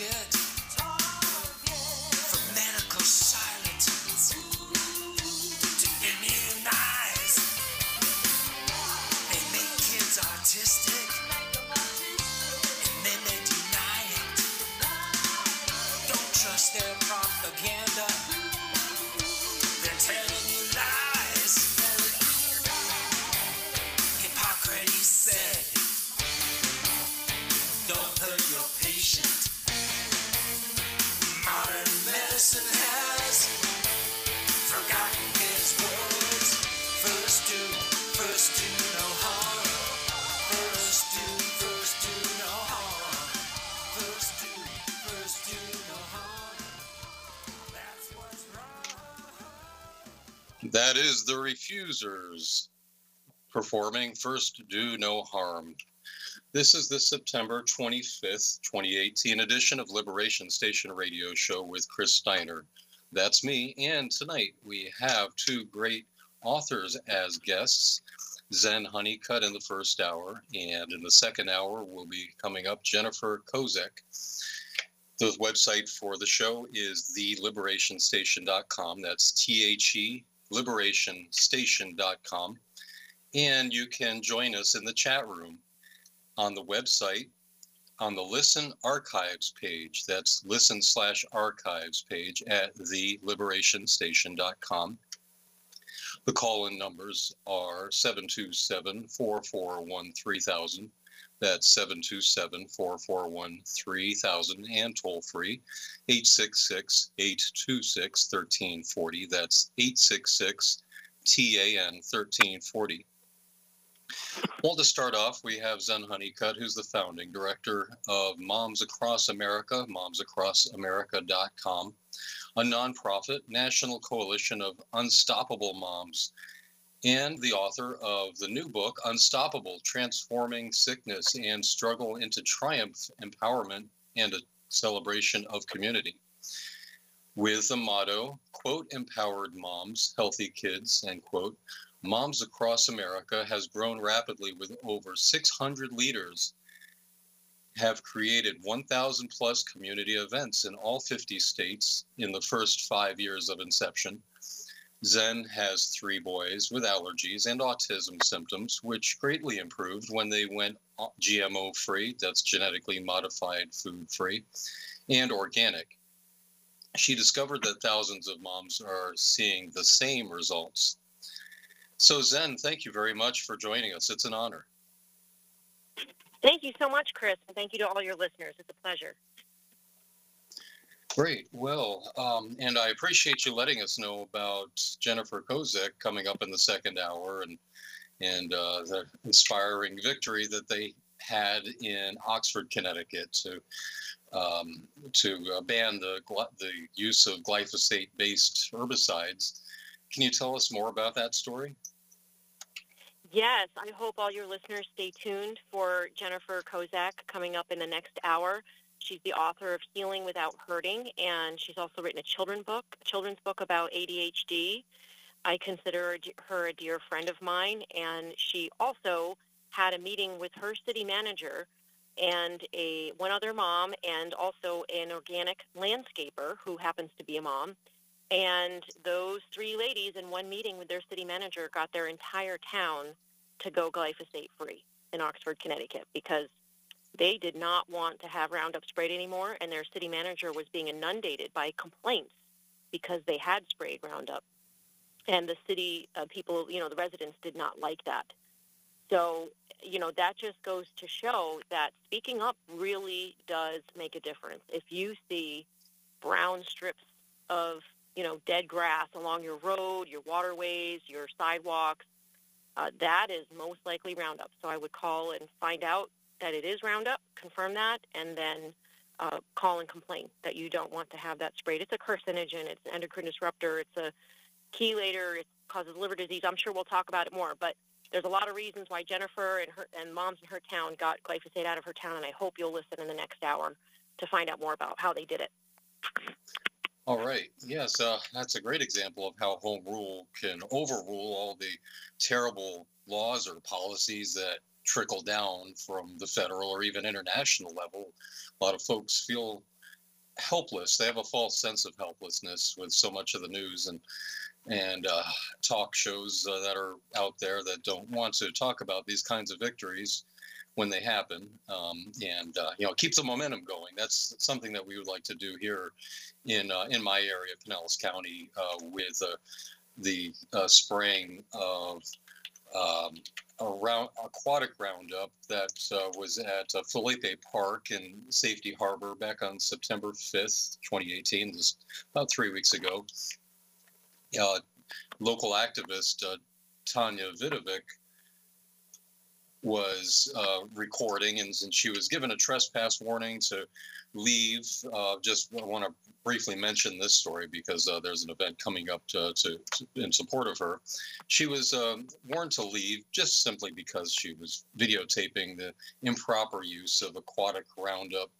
target That is the Refusers performing First Do No Harm. This is the September 25th, 2018 edition of Liberation Station Radio Show with Chris Steiner. That's me. And tonight we have two great authors as guests Zen Honeycutt in the first hour, and in the second hour we'll be coming up Jennifer Kozek. The website for the show is theliberationstation.com. That's T H E liberationstation.com. And you can join us in the chat room on the website on the Listen Archives page. That's listen slash archives page at theliberationstation.com. The call in numbers are 727 441 3000. That's 727 441 3000 and toll free 866 826 1340. That's 866 TAN 1340. Well, to start off, we have Zen Honeycutt, who's the founding director of Moms Across America, momsacrossamerica.com, a nonprofit national coalition of unstoppable moms, and the author of the new book, Unstoppable Transforming Sickness and Struggle into Triumph, Empowerment, and a Celebration of Community. With the motto, quote, empowered moms, healthy kids, end quote, Moms Across America has grown rapidly with over 600 leaders have created 1,000 plus community events in all 50 states in the first five years of inception. Zen has three boys with allergies and autism symptoms, which greatly improved when they went uh, GMO free, that's genetically modified food free, and organic. She discovered that thousands of moms are seeing the same results. So, Zen, thank you very much for joining us. It's an honor. Thank you so much, Chris, and thank you to all your listeners. It's a pleasure. Great. Well, um, and I appreciate you letting us know about Jennifer Kozek coming up in the second hour and and uh, the inspiring victory that they had in Oxford, Connecticut, to um, to uh, ban the the use of glyphosate-based herbicides. Can you tell us more about that story? Yes, I hope all your listeners stay tuned for Jennifer Kozek coming up in the next hour. She's the author of Healing Without Hurting, and she's also written a children book, a children's book about ADHD. I consider her a dear friend of mine, and she also had a meeting with her city manager and a one other mom, and also an organic landscaper who happens to be a mom. And those three ladies in one meeting with their city manager got their entire town to go glyphosate free in Oxford, Connecticut, because they did not want to have Roundup sprayed anymore, and their city manager was being inundated by complaints because they had sprayed Roundup. And the city uh, people, you know, the residents did not like that. So, you know, that just goes to show that speaking up really does make a difference. If you see brown strips of you know, dead grass along your road, your waterways, your sidewalks, uh, that is most likely Roundup. So I would call and find out that it is Roundup, confirm that, and then uh, call and complain that you don't want to have that sprayed. It's a carcinogen, it's an endocrine disruptor, it's a chelator, it causes liver disease. I'm sure we'll talk about it more, but there's a lot of reasons why Jennifer and her and moms in her town got glyphosate out of her town, and I hope you'll listen in the next hour to find out more about how they did it. All right. Yes, uh, that's a great example of how home rule can overrule all the terrible laws or policies that trickle down from the federal or even international level. A lot of folks feel helpless. They have a false sense of helplessness with so much of the news and and uh, talk shows uh, that are out there that don't want to talk about these kinds of victories when they happen, um, and uh, you know keep the momentum going. That's something that we would like to do here in uh, in my area, Pinellas County, uh, with uh, the spraying of um, a round, aquatic roundup that uh, was at uh, Philippe Park in Safety Harbor back on September 5th, 2018, this about three weeks ago. Uh, local activist uh, Tanya Vidovic was uh, recording, and, and, she was given a trespass warning to leave. Uh, just want to briefly mention this story because uh, there's an event coming up to, to, to, in support of her. She was uh, warned to leave just simply because she was videotaping the improper use of aquatic Roundup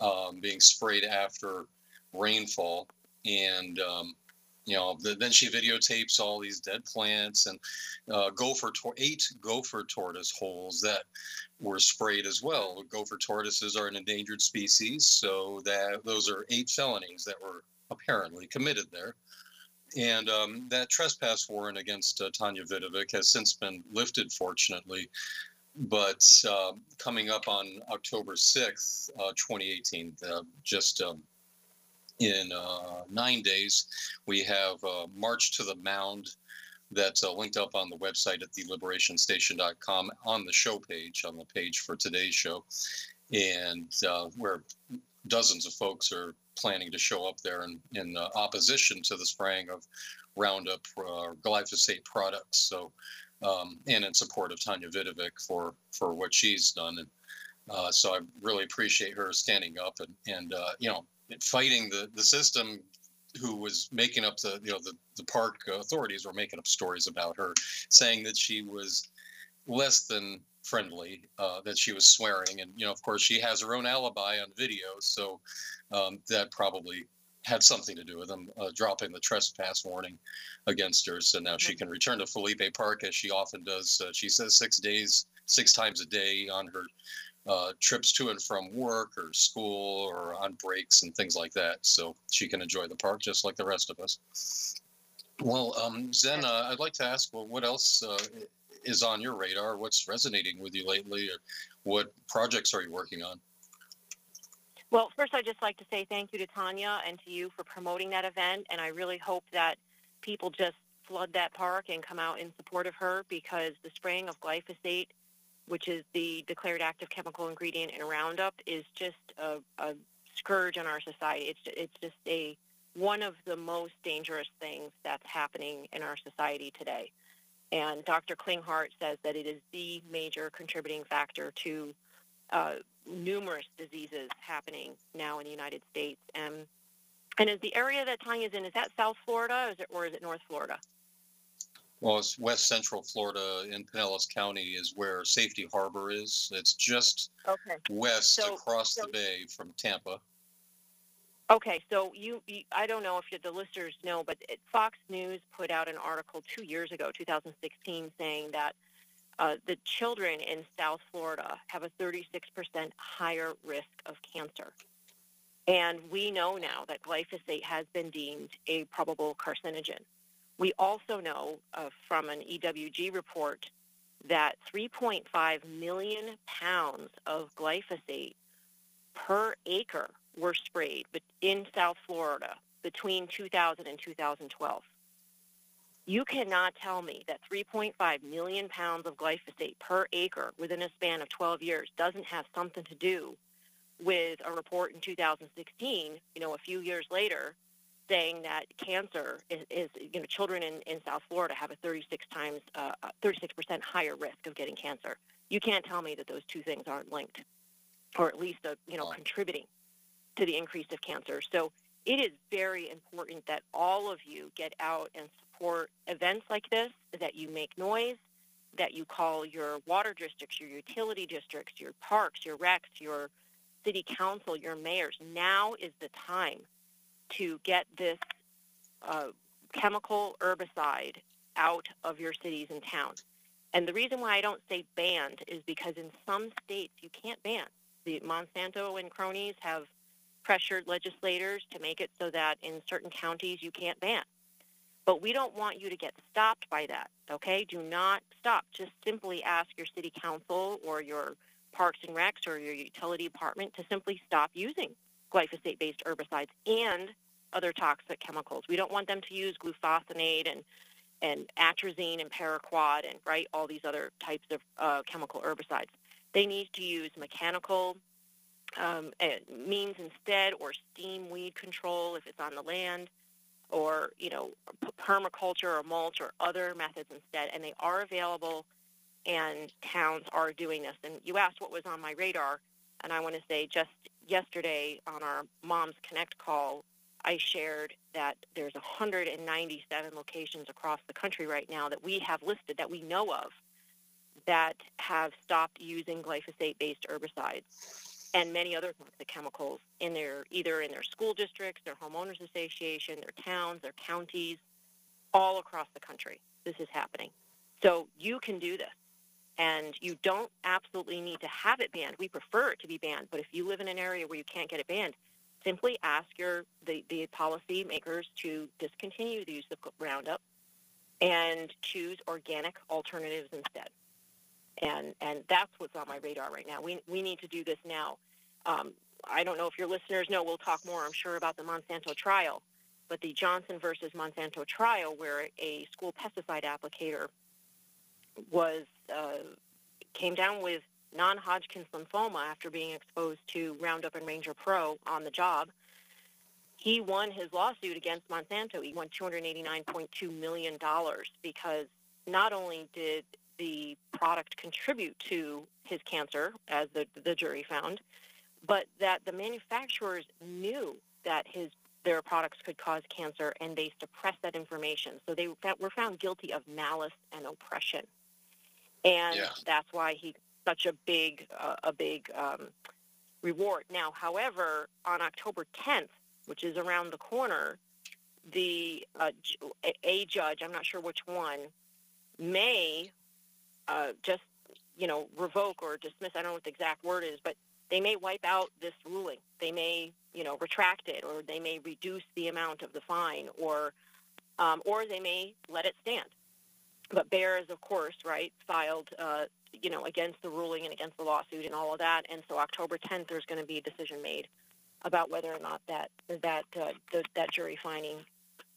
um, being sprayed after rainfall. And um, you know, the, then she videotapes all these dead plants and uh, gopher tor- eight gopher tortoise holes that were sprayed as well. Gopher tortoises are an endangered species, so that those are eight felonies that were apparently committed there. And um, that trespass warrant against uh, Tanya Vidovic has since been lifted, fortunately. But uh, coming up on October 6th, uh, 2018, uh, just um, in uh, nine days. We have uh, March to the Mound that's uh, linked up on the website at theliberationstation.com on the show page, on the page for today's show, and uh, where dozens of folks are planning to show up there in, in uh, opposition to the spraying of Roundup or glyphosate products. So, um, and in support of Tanya Vidovic for for what she's done. And uh, so I really appreciate her standing up and and uh, you know fighting the, the system who was making up the you know the, the park authorities were making up stories about her saying that she was less than friendly uh, that she was swearing. And you know of course she has her own alibi on video so um, that probably had something to do with them uh, dropping the trespass warning against her. So now she can return to Philippe Park as she often does. Uh, she says six days six times a day on her uh, trips to and from work or school or on breaks and things like that. So she can enjoy the park just like the rest of us. Well, um, Zen, uh, I'd like to ask, well, what else uh, is on your radar? What's resonating with you lately? Or what projects are you working on? Well, first, I'd just like to say thank you to Tanya and to you for promoting that event. And I really hope that people just flood that park and come out in support of her because the spraying of glyphosate which is the declared active chemical ingredient in Roundup, is just a, a scourge on our society. It's it's just a one of the most dangerous things that's happening in our society today. And Dr. Klinghardt says that it is the major contributing factor to uh, numerous diseases happening now in the United States. And and is the area that Tanya's in is that South Florida, or is it, or is it North Florida? Well, it's west central Florida in Pinellas County is where Safety Harbor is. It's just okay. west so, across so, the bay from Tampa. Okay, so you, you I don't know if the listeners know, but it, Fox News put out an article two years ago, 2016, saying that uh, the children in South Florida have a 36% higher risk of cancer. And we know now that glyphosate has been deemed a probable carcinogen. We also know uh, from an EWG report that 3.5 million pounds of glyphosate per acre were sprayed in South Florida between 2000 and 2012. You cannot tell me that 3.5 million pounds of glyphosate per acre within a span of 12 years doesn't have something to do with a report in 2016, you know, a few years later, saying that cancer is, is, you know, children in, in South Florida have a 36 times, uh, 36% higher risk of getting cancer. You can't tell me that those two things aren't linked, or at least, a, uh, you know, wow. contributing to the increase of cancer. So it is very important that all of you get out and support events like this, that you make noise, that you call your water districts, your utility districts, your parks, your recs, your city council, your mayors. Now is the time to get this uh, chemical herbicide out of your cities and towns. And the reason why I don't say banned is because in some states you can't ban. The Monsanto and cronies have pressured legislators to make it so that in certain counties you can't ban. But we don't want you to get stopped by that, okay? Do not stop. Just simply ask your city council or your parks and recs or your utility department to simply stop using glyphosate-based herbicides and other toxic chemicals. We don't want them to use glufosinate and and atrazine and paraquat and right all these other types of uh, chemical herbicides. They need to use mechanical um, eh, means instead, or steam weed control if it's on the land, or you know permaculture or mulch or other methods instead. And they are available, and towns are doing this. And you asked what was on my radar, and I want to say just yesterday on our Moms Connect call, I shared that there's 197 locations across the country right now that we have listed that we know of that have stopped using glyphosate-based herbicides and many other toxic chemicals in their either in their school districts, their homeowners association, their towns, their counties, all across the country. This is happening. So you can do this. And you don't absolutely need to have it banned. We prefer it to be banned, but if you live in an area where you can't get it banned, simply ask your the, the policy makers to discontinue the use of Roundup and choose organic alternatives instead. And and that's what's on my radar right now. We we need to do this now. Um, I don't know if your listeners know. We'll talk more, I'm sure, about the Monsanto trial, but the Johnson versus Monsanto trial, where a school pesticide applicator was uh, came down with non-Hodgkin's lymphoma after being exposed to Roundup and Ranger Pro on the job. He won his lawsuit against Monsanto. He won $289.2 million because not only did the product contribute to his cancer, as the, the jury found, but that the manufacturers knew that his their products could cause cancer and they suppressed that information. So they were found guilty of malice and oppression. And Yeah. that's why he such a big uh, a big um, reward. Now, however, on October 10th, which is around the corner, the uh, a judge, I'm not sure which one, may uh, just you know revoke or dismiss. I don't know what the exact word is, but they may wipe out this ruling. They may you know retract it, or they may reduce the amount of the fine, or um, or they may let it stand. But Bayer's, of course, right, filed, uh, you know, against the ruling and against the lawsuit and all of that. And so October 10th, there's going to be a decision made about whether or not that that uh, the, that jury finding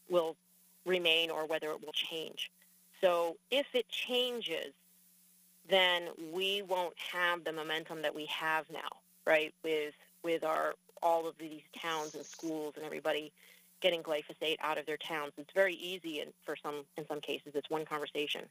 will remain or whether it will change. So if it changes, then we won't have the momentum that we have now, right? With with our all of these towns and schools and everybody getting glyphosate out of their towns. It's very easy, and for some in some cases, it's one conversation.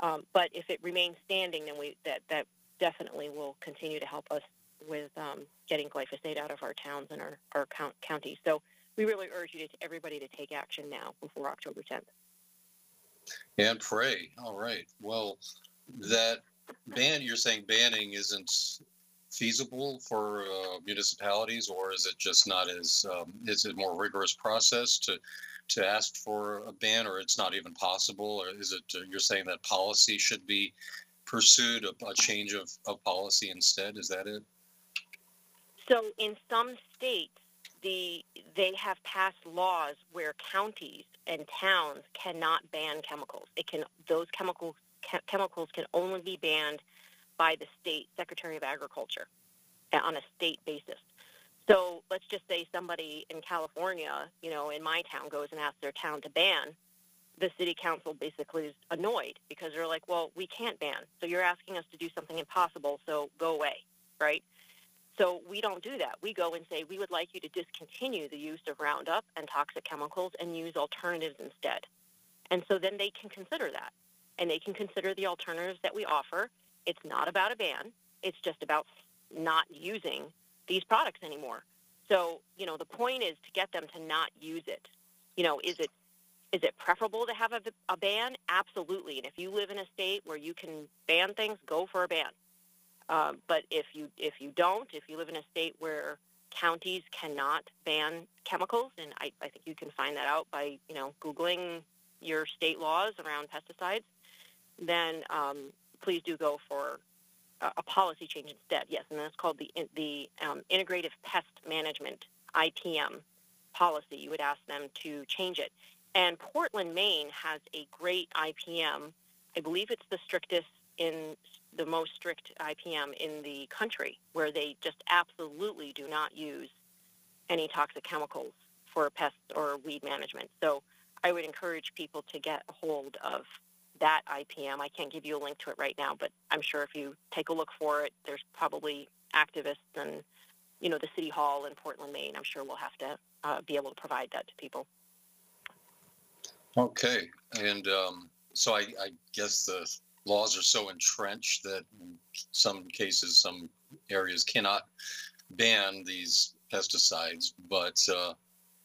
Um, but if it remains standing, then we that that definitely will continue to help us with um, getting glyphosate out of our towns and our our count, counties. So we really urge you to everybody to take action now before October 10th. and pray. All right. Well, that ban you're saying banning isn't feasible for uh, municipalities, or is it just not as um, is it more rigorous process to to ask for a ban, or it's not even possible, or is it uh, you're saying that policy should be pursued a, a change of, of policy instead? Is that it? So in some states, the they have passed laws where counties and towns cannot ban chemicals. It can those chemicals chemicals can only be banned by the state secretary of agriculture uh, on a state basis. So let's just say somebody in California, you know, in my town goes and asks their town to ban. The city council basically is annoyed because they're like, well, we can't ban. So you're asking us to do something impossible, so go away, right? So we don't do that. We go and say we would like you to discontinue the use of Roundup and toxic chemicals and use alternatives instead. And so then they can consider that. And they can consider the alternatives that we offer. It's not about a ban. It's just about not using these products anymore. So, you know, the point is to get them to not use it. You know, is it is it preferable to have a, a ban? Absolutely. And if you live in a state where you can ban things, go for a ban. Um, but if you if you don't, if you live in a state where counties cannot ban chemicals, and I, I think you can find that out by you know googling your state laws around pesticides, then um, please do go for a, a policy change instead. Yes, and that's called the the um, Integrative Pest Management IPM policy. You would ask them to change it. And Portland, Maine has a great IPM. I believe it's the strictest in the most strict IPM in the country, where they just absolutely do not use any toxic chemicals for pest or weed management. So I would encourage people to get a hold of that IPM. I can't give you a link to it right now, but I'm sure if you take a look for it, there's probably activists and you know the city hall in Portland, Maine. I'm sure we'll have to uh, be able to provide that to people. Okay, and um, so I, I guess the laws are so entrenched that in some cases, some areas cannot ban these pesticides, but uh,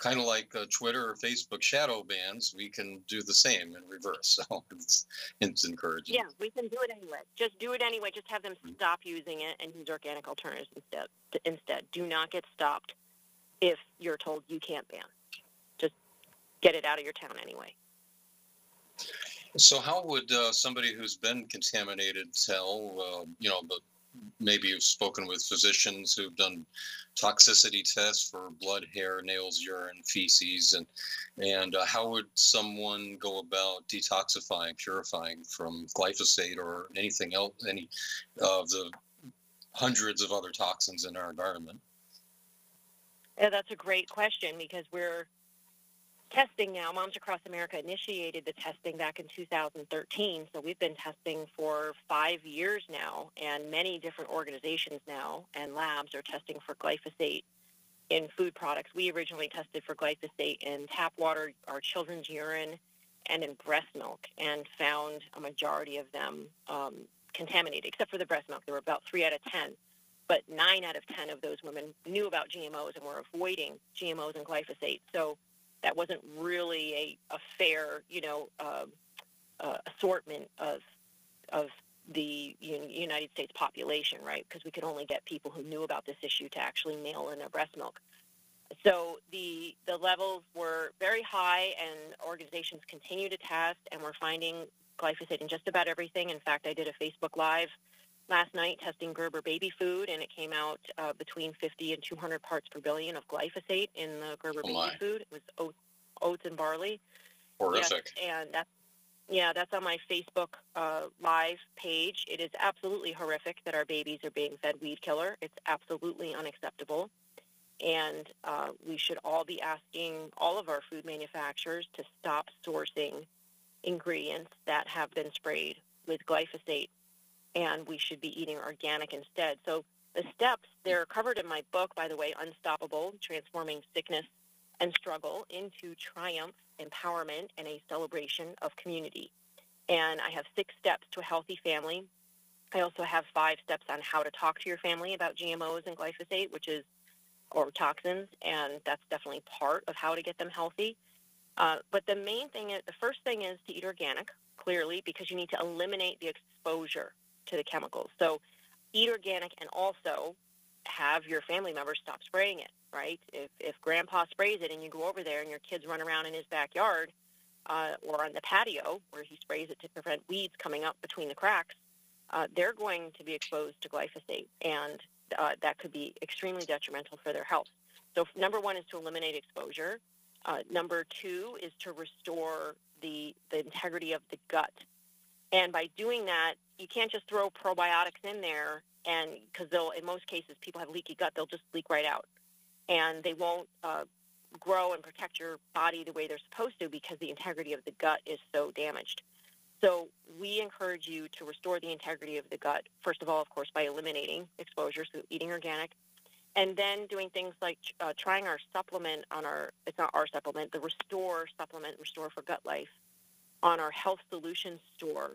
kind of like uh, Twitter or Facebook shadow bans, we can do the same in reverse. So it's, it's encouraging. Yeah, we can do it anyway. Just do it anyway. Just have them stop using it and use organic alternatives instead. Instead, do not get stopped if you're told you can't ban. Just get it out of your town anyway. So how would uh, somebody who's been contaminated tell, uh, you know, but maybe you've spoken with physicians who've done toxicity tests for blood, hair, nails, urine, feces, and and uh, how would someone go about detoxifying, purifying from glyphosate or anything else, any of the hundreds of other toxins in our environment? Yeah, that's a great question because we're testing now. Moms Across America initiated the testing back in 2013, so we've been testing for five years now, and many different organizations now and labs are testing for glyphosate in food products. We originally tested for glyphosate in tap water, our children's urine, and in breast milk, and found a majority of them um, contaminated, except for the breast milk. There were about three out of 10 but nine out of 10 of those women knew about GMOs and were avoiding GMOs and glyphosate. So that wasn't really a, a fair, you know, uh, uh, assortment of of the United States population, right? Because we could only get people who knew about this issue to actually mail in their breast milk. So the the levels were very high, and organizations continue to test, and we're finding glyphosate in just about everything. In fact, I did a Facebook Live last night testing Gerber baby food, and it came out uh, between 50 and 200 parts per billion of glyphosate in the Gerber Oh, baby my. food. It was oats, oats and barley. Horrific. Yes, and that's yeah, that's on my Facebook uh, live page. It is absolutely horrific that our babies are being fed weed killer. It's absolutely unacceptable, and uh, we should all be asking all of our food manufacturers to stop sourcing ingredients that have been sprayed with glyphosate, and we should be eating organic instead. So the steps they're covered in my book, by the way, Unstoppable: Transforming Sickness and struggle into triumph, empowerment, and a celebration of community. And I have six steps to a healthy family. I also have five steps on how to talk to your family about GMOs and glyphosate, which is, or toxins, and that's definitely part of how to get them healthy. Uh, but the main thing is, the first thing is to eat organic, clearly, because you need to eliminate the exposure to the chemicals. So eat organic and also have your family members stop spraying it, right? If, if grandpa sprays it and you go over there and your kids run around in his backyard uh, or on the patio where he sprays it to prevent weeds coming up between the cracks, uh, they're going to be exposed to glyphosate, and uh, that could be extremely detrimental for their health. So, number one is to eliminate exposure. Uh, number two is to restore the, the integrity of the gut. And by doing that, you can't just throw probiotics in there, and because they'll, in most cases, people have leaky gut, they'll just leak right out, and they won't uh, grow and protect your body the way they're supposed to because the integrity of the gut is so damaged. So we encourage you to restore the integrity of the gut. First of all, of course, by eliminating exposure, so eating organic, and then doing things like uh, trying our supplement on our, it's not our supplement, the Restore supplement, Restore for Gut Life, on our Health Solutions store.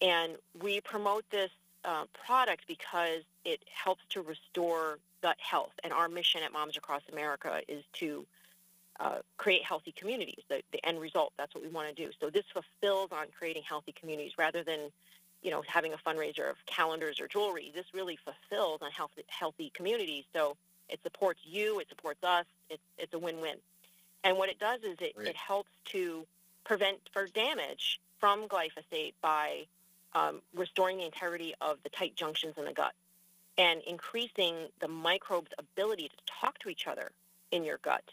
And we promote this uh, product because it helps to restore gut health. And our mission at Moms Across America is to uh, create healthy communities. The, the end result, that's what we want to do. So this fulfills on creating healthy communities rather than, you know, having a fundraiser of calendars or jewelry. This really fulfills on healthy, healthy communities. So it supports you, it supports us. It's, it's a win-win. And what it does is it, Great. it helps to prevent for damage from glyphosate by um, restoring the integrity of the tight junctions in the gut and increasing the microbes' ability to talk to each other in your gut.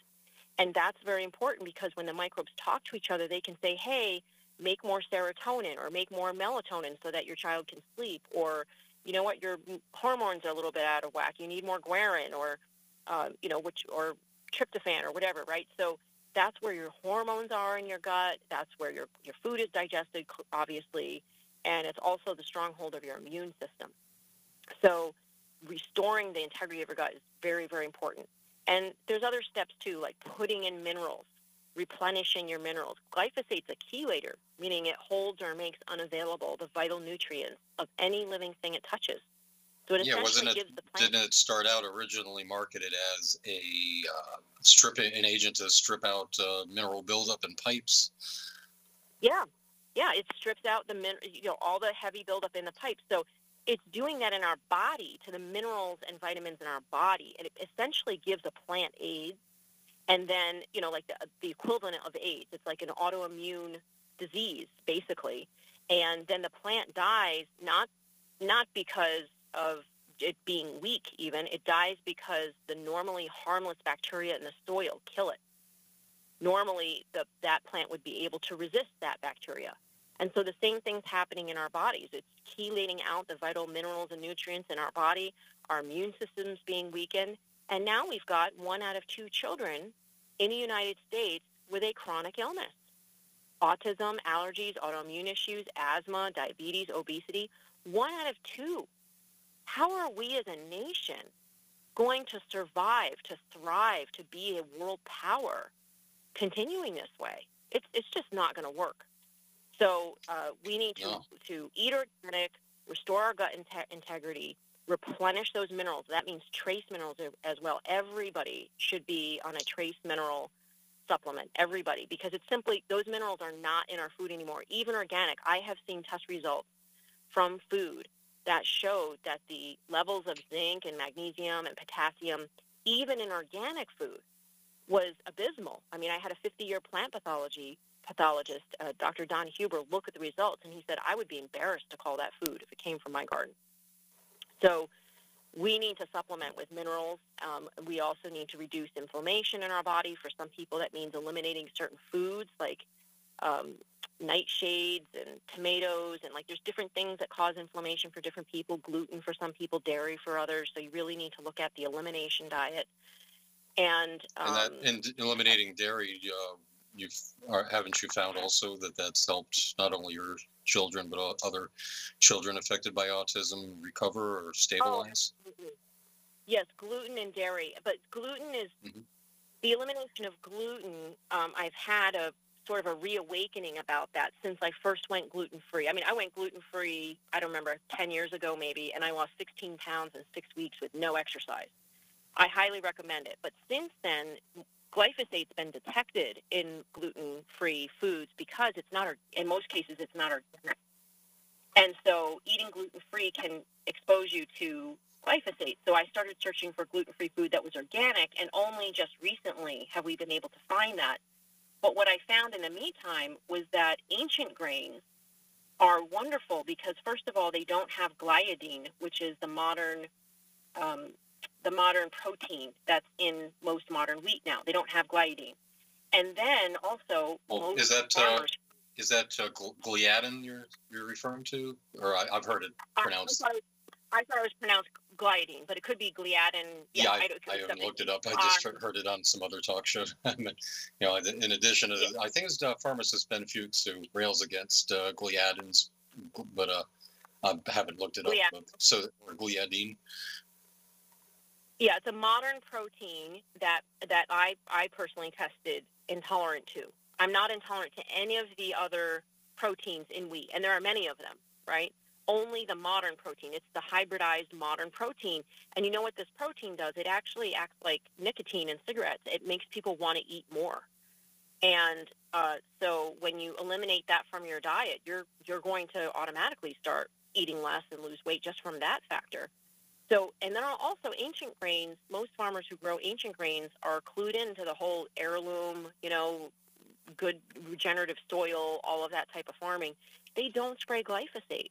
And that's very important because when the microbes talk to each other, they can say, hey, make more serotonin or make more melatonin so that your child can sleep. Or, you know what, your hormones are a little bit out of whack. You need more guarin or, um, you know, which, or tryptophan or whatever, right? So that's where your hormones are in your gut. That's where your, your food is digested, obviously. And it's also the stronghold of your immune system. So restoring the integrity of your gut is very, very important. And there's other steps too, like putting in minerals, replenishing your minerals. Glyphosate's a chelator, meaning it holds or makes unavailable the vital nutrients of any living thing it touches. So it Yeah, wasn't it- gives the plant. Didn't it start out originally marketed as a uh, strip an agent to strip out uh, mineral buildup in pipes? Yeah, yeah, it strips out the min- you know all the heavy buildup in the pipes. So it's doing that in our body to the minerals and vitamins in our body, and it essentially gives a plant AIDS, and then you know like the, the equivalent of AIDS. It's like an autoimmune disease basically, and then the plant dies not not because of it being weak even it dies because the normally harmless bacteria in the soil kill it normally the, that plant would be able to resist that bacteria. And so the same thing's happening in our bodies. It's chelating out the vital minerals and nutrients in our body, our immune system's being weakened. And now we've got one out of two children in the United States with a chronic illness. Autism, allergies, autoimmune issues, asthma, diabetes, obesity. One out of two. How are we as a nation going to survive, to thrive, to be a world power continuing this way. It's it's just not going to work. So uh, we need to No. to eat organic, restore our gut inte- integrity, replenish those minerals. That means trace minerals as well. Everybody should be on a trace mineral supplement. Everybody, because it's simply those minerals are not in our food anymore. Even organic, I have seen test results from food that showed that the levels of zinc and magnesium and potassium, even in organic food, was abysmal. I mean, I had a 50-year plant pathology pathologist, uh, Dr. Don Huber, look at the results, and he said I would be embarrassed to call that food if it came from my garden. So we need to supplement with minerals. Um, we also need to reduce inflammation in our body. For some people, that means eliminating certain foods like um, nightshades and tomatoes, and like there's different things that cause inflammation for different people. Gluten for some people, dairy for others. So you really need to look at the elimination diet. And, um, and that and eliminating dairy, uh, you've are, haven't you found also that that's helped not only your children but other children affected by autism recover or stabilize? Mhm. Yes, gluten and dairy, but gluten is Mhm. the elimination of gluten. Um, I've had a sort of a reawakening about that since I first went gluten free. I mean, I went gluten free. I don't remember ten years ago maybe, and I lost 16 pounds in six weeks with no exercise. I highly recommend it. But since then, glyphosate's been detected in gluten free foods because it's not. In most cases, it's not organic. And so, eating gluten free can expose you to glyphosate. So I started searching for gluten-free food that was organic, and only just recently have we been able to find that. But what I found in the meantime was that ancient grains are wonderful because, first of all, they don't have gliadine, which is the modern um, the modern protein that's in most modern wheat now. They don't have gliadin. and then also Well, is that, uh, Is that uh, gliadin you're you're referring to, or I, I've heard it pronounced? I thought, it, I thought it was pronounced gliadine, but it could be gliadin. Yeah, I, I, don't- I haven't looked it up. I just on- heard- it on some other talk show. I mean, you know, in addition to, I think it's uh, pharmacist Ben Fuchs who rails against uh, gliadins, but uh, I haven't looked it up. Gliadin. But, so, or gliadine. Yeah, it's a modern protein that that I I personally tested intolerant to. I'm not intolerant to any of the other proteins in wheat, and there are many of them, right? Only the modern protein. It's the hybridized modern protein. And you know what this protein does? It actually acts like nicotine in cigarettes. It makes people want to eat more. And uh, so when you eliminate that from your diet, you're you're going to automatically start eating less and lose weight just from that factor. So, and then are also ancient grains, most farmers who grow ancient grains are clued into the whole heirloom, you know, good regenerative soil, all of that type of farming. They don't spray glyphosate.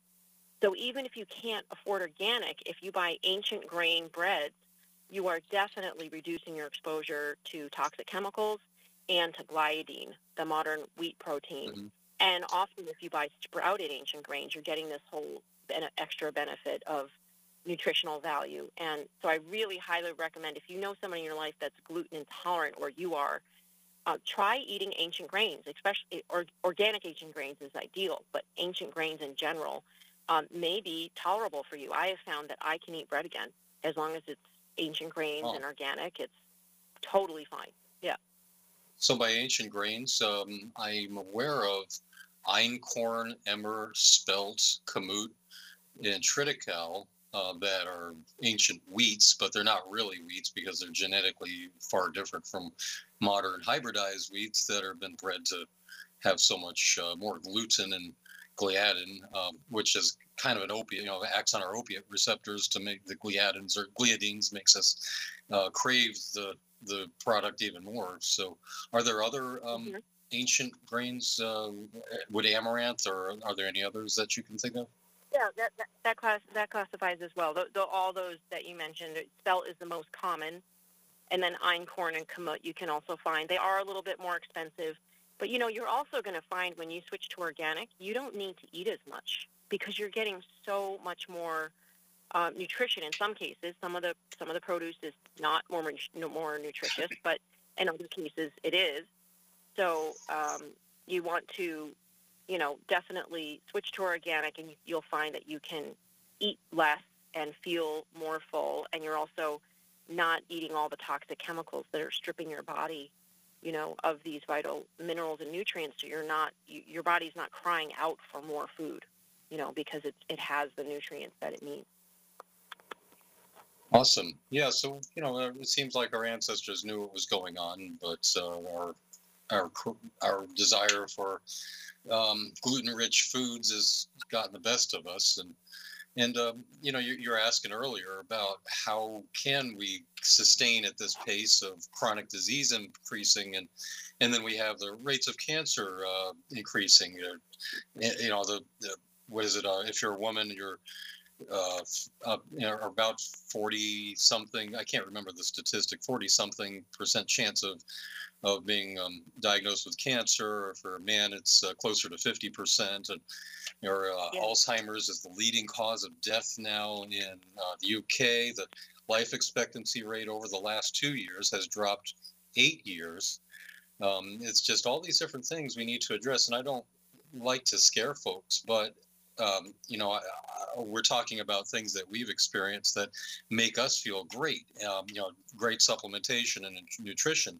So even if you can't afford organic, if you buy ancient grain breads, you are definitely reducing your exposure to toxic chemicals and to gliadin, the modern wheat protein. Mhm. And often, if you buy sprouted ancient grains, you're getting this whole extra benefit of nutritional value. And so, I really highly recommend if you know someone in your life that's gluten intolerant or you are, uh, try eating ancient grains, especially or, organic ancient grains is ideal, but ancient grains in general um, may be tolerable for you. I have found that I can eat bread again as long as it's ancient grains Oh. and organic. It's totally fine. Yeah. So by ancient grains, um, I'm aware of einkorn, emmer, spelt, kamut, and triticale uh, that are ancient wheats, but they're not really wheats because they're genetically far different from modern hybridized wheats that have been bred to have so much uh, more gluten and gliadin, um, which is kind of an opiate, you know, acts on our opiate receptors to make the gliadins or gliadines makes us uh, crave the the product even more. So, are there other um, Mhm. ancient grains? Uh, would amaranth, or are there any others that you can think of? Yeah, that that, class that classifies as well. The, the, all those that you mentioned, spelt is the most common, and then einkorn and kamut you can also find. They are a little bit more expensive, but you know you're also going to find when you switch to organic, you don't need to eat as much because you're getting so much more uh, nutrition. In some cases, some of the some of the produce is not more more nutritious, but in other cases it is. So um, you want to you know, definitely switch to organic and you'll find that you can eat less and feel more full. And you're also not eating all the toxic chemicals that are stripping your body, you know, of these vital minerals and nutrients. So you're not, you, your body's not crying out for more food, you know, because it, it has the nutrients that it needs. Awesome. Yeah. So you know, it seems like our ancestors knew what was going on, but uh, our our our desire for um, gluten-rich foods has gotten the best of us, and and um, you know, you, you were asking earlier about how can we sustain at this pace of chronic disease increasing, and and then we have the rates of cancer uh, increasing. Uh, y- you know, the, the what is it? Uh, if you're a woman, you're uh, uh, you know, about 40 something, I can't remember the statistic, 40 something percent chance of, of being um, diagnosed with cancer. Or for a man, it's uh, closer to 50 percent. And or, uh, Yeah. Alzheimer's is the leading cause of death now in uh, the UK. The life expectancy rate over the last two years has dropped eight years. Um, it's just all these different things we need to address. And I don't like to scare folks, but um, you know, I, I, we're talking about things that we've experienced that make us feel great. Um, you know, great supplementation and nutrition.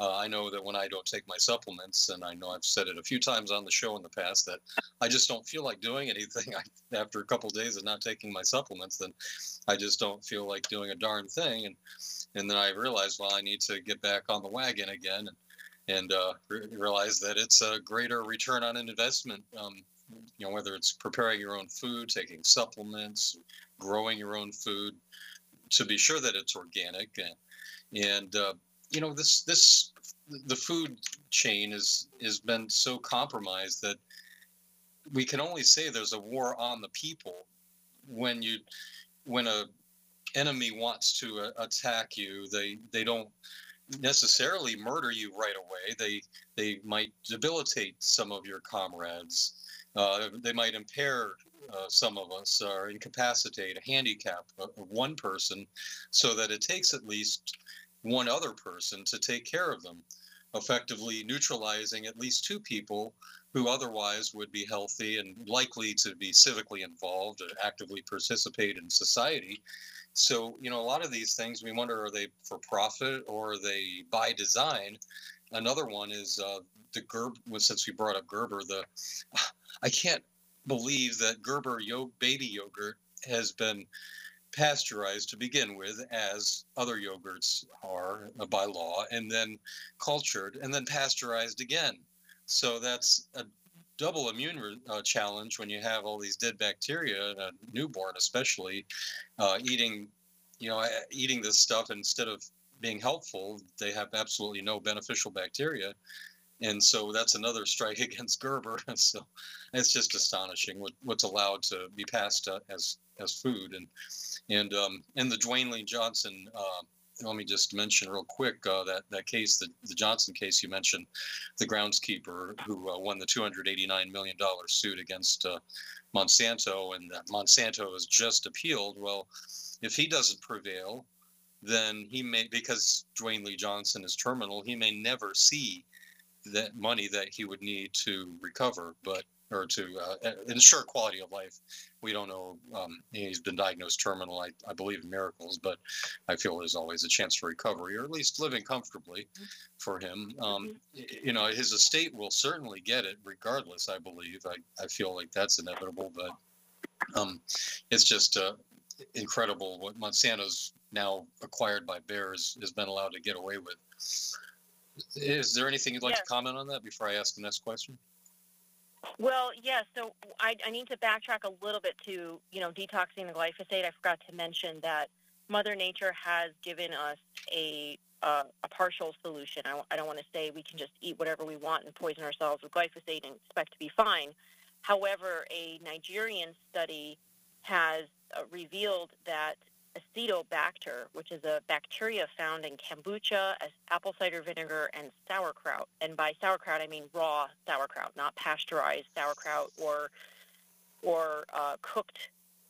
Uh, I know that when I don't take my supplements, and I know I've said it a few times on the show in the past, that I just don't feel like doing anything. I, after a couple days of not taking my supplements, then I just don't feel like doing a darn thing. And and then I realized, well, I need to get back on the wagon again, and and uh, re- realize that it's a greater return on an investment. Um, you know, whether it's preparing your own food, taking supplements, growing your own food, to be sure that it's organic, and and uh, you know this this the food chain is has been so compromised that we can only say there's a war on the people when you when a enemy wants to uh, attack you they they don't necessarily murder you right away. They they might debilitate some of your comrades uh, they might impair uh, some of us or incapacitate, a handicap uh, one person so that it takes at least one other person to take care of them, effectively neutralizing at least two people who otherwise would be healthy and likely to be civically involved or actively participate in society. So, you know, a lot of these things we wonder are they for profit or are they by design? Another one is uh, the Gerber, since we brought up Gerber, the I can't believe that Gerber yo- baby yogurt has been pasteurized to begin with, as other yogurts are uh, by law, and then cultured and then pasteurized again. So that's a double immune uh, challenge when you have all these dead bacteria in a newborn, especially uh, eating, you know, uh, eating this stuff instead of being helpful, they have absolutely no beneficial bacteria and so that's another strike against Gerber. so it's just astonishing what, what's allowed to be passed uh, as as food and and um, and the Dewayne Lee Johnson. Uh, let me just mention real quick uh, that that case, the, the Johnson case you mentioned, the groundskeeper who uh, won the 289 million dollar suit against uh, Monsanto, and that Monsanto has just appealed. Well, if he doesn't prevail, then he may because Dewayne Lee Johnson is terminal, he may never see that money that he would need to recover, but or to uh, ensure quality of life. We don't know. Um, he's been diagnosed terminal, I, I, believe in miracles, but I feel there's always a chance for recovery, or at least living comfortably for him. Um, mm-hmm. you know, his estate will certainly get it regardless. I believe. I, I feel like that's inevitable, but um, it's just uh, incredible what Monsanto's now acquired by Bayer's has been allowed to get away with. Is there anything you'd like yes. to comment on that before I ask the next question? Well, yes. Yeah, so I, I need to backtrack a little bit to you know detoxing the glyphosate. I forgot to mention that Mother Nature has given us a uh, a partial solution. I, I don't want to say we can just eat whatever we want and poison ourselves with glyphosate and expect to be fine. However, a Nigerian study has uh, revealed that Acetobacter, which is a bacteria found in kombucha, apple cider vinegar, and sauerkraut. And by sauerkraut, I mean raw sauerkraut, not pasteurized sauerkraut or or uh, cooked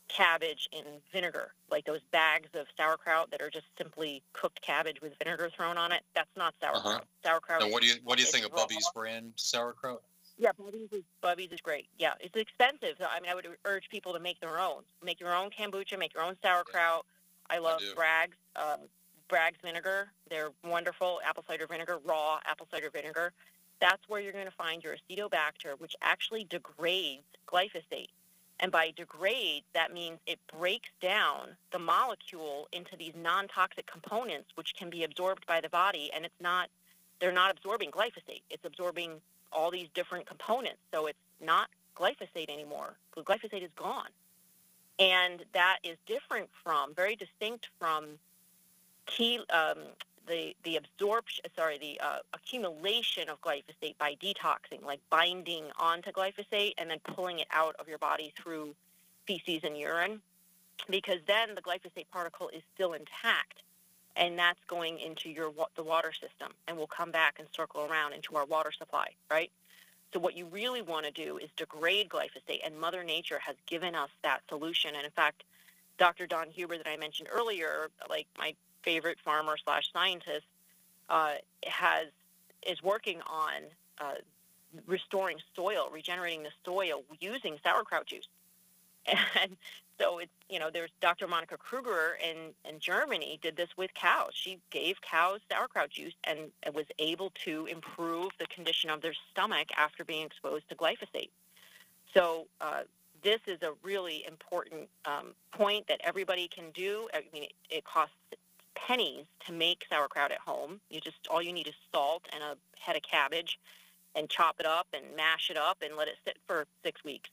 cabbage in vinegar, like those bags of sauerkraut that are just simply cooked cabbage with vinegar thrown on it. That's not sauerkraut. Uh-huh. Sauerkraut. And what do you what do you think of Bubby's brand sauerkraut? Yeah, Bubby's is, Bubby's is great. Yeah, it's expensive. So, I mean, I would urge people to make their own. Make your own kombucha, make your own sauerkraut. Yeah. I love I Bragg's, um, Bragg's vinegar. They're wonderful. Apple cider vinegar, raw apple cider vinegar. That's where you're going to find your acetobacter, which actually degrades glyphosate. And by degrade, that means it breaks down the molecule into these non-toxic components, which can be absorbed by the body. And it's not, they're not absorbing glyphosate. It's absorbing all these different components. So it's not glyphosate anymore. Glyphosate is gone. And that is different from, very distinct from key, um, the, the absorption, sorry, the uh, accumulation of glyphosate by detoxing, like binding onto glyphosate and then pulling it out of your body through feces and urine, because then the glyphosate particle is still intact and that's going into your the water system and will come back and circle around into our water supply, right? So what you really want to do is degrade glyphosate, and Mother Nature has given us that solution. And in fact, Dr. Don Huber that I mentioned earlier, like my favorite farmer slash scientist, uh, has is working on uh, restoring soil, regenerating the soil using sauerkraut juice. And so it's you know there's Dr. Monica Kruger in in Germany did this with cows. She gave cows sauerkraut juice and was able to improve the condition of their stomach after being exposed to glyphosate. So uh, this is a really important um, point that everybody can do. I mean, it, it costs pennies to make sauerkraut at home. You just all you need is salt and a head of cabbage, and chop it up and mash it up and let it sit for six weeks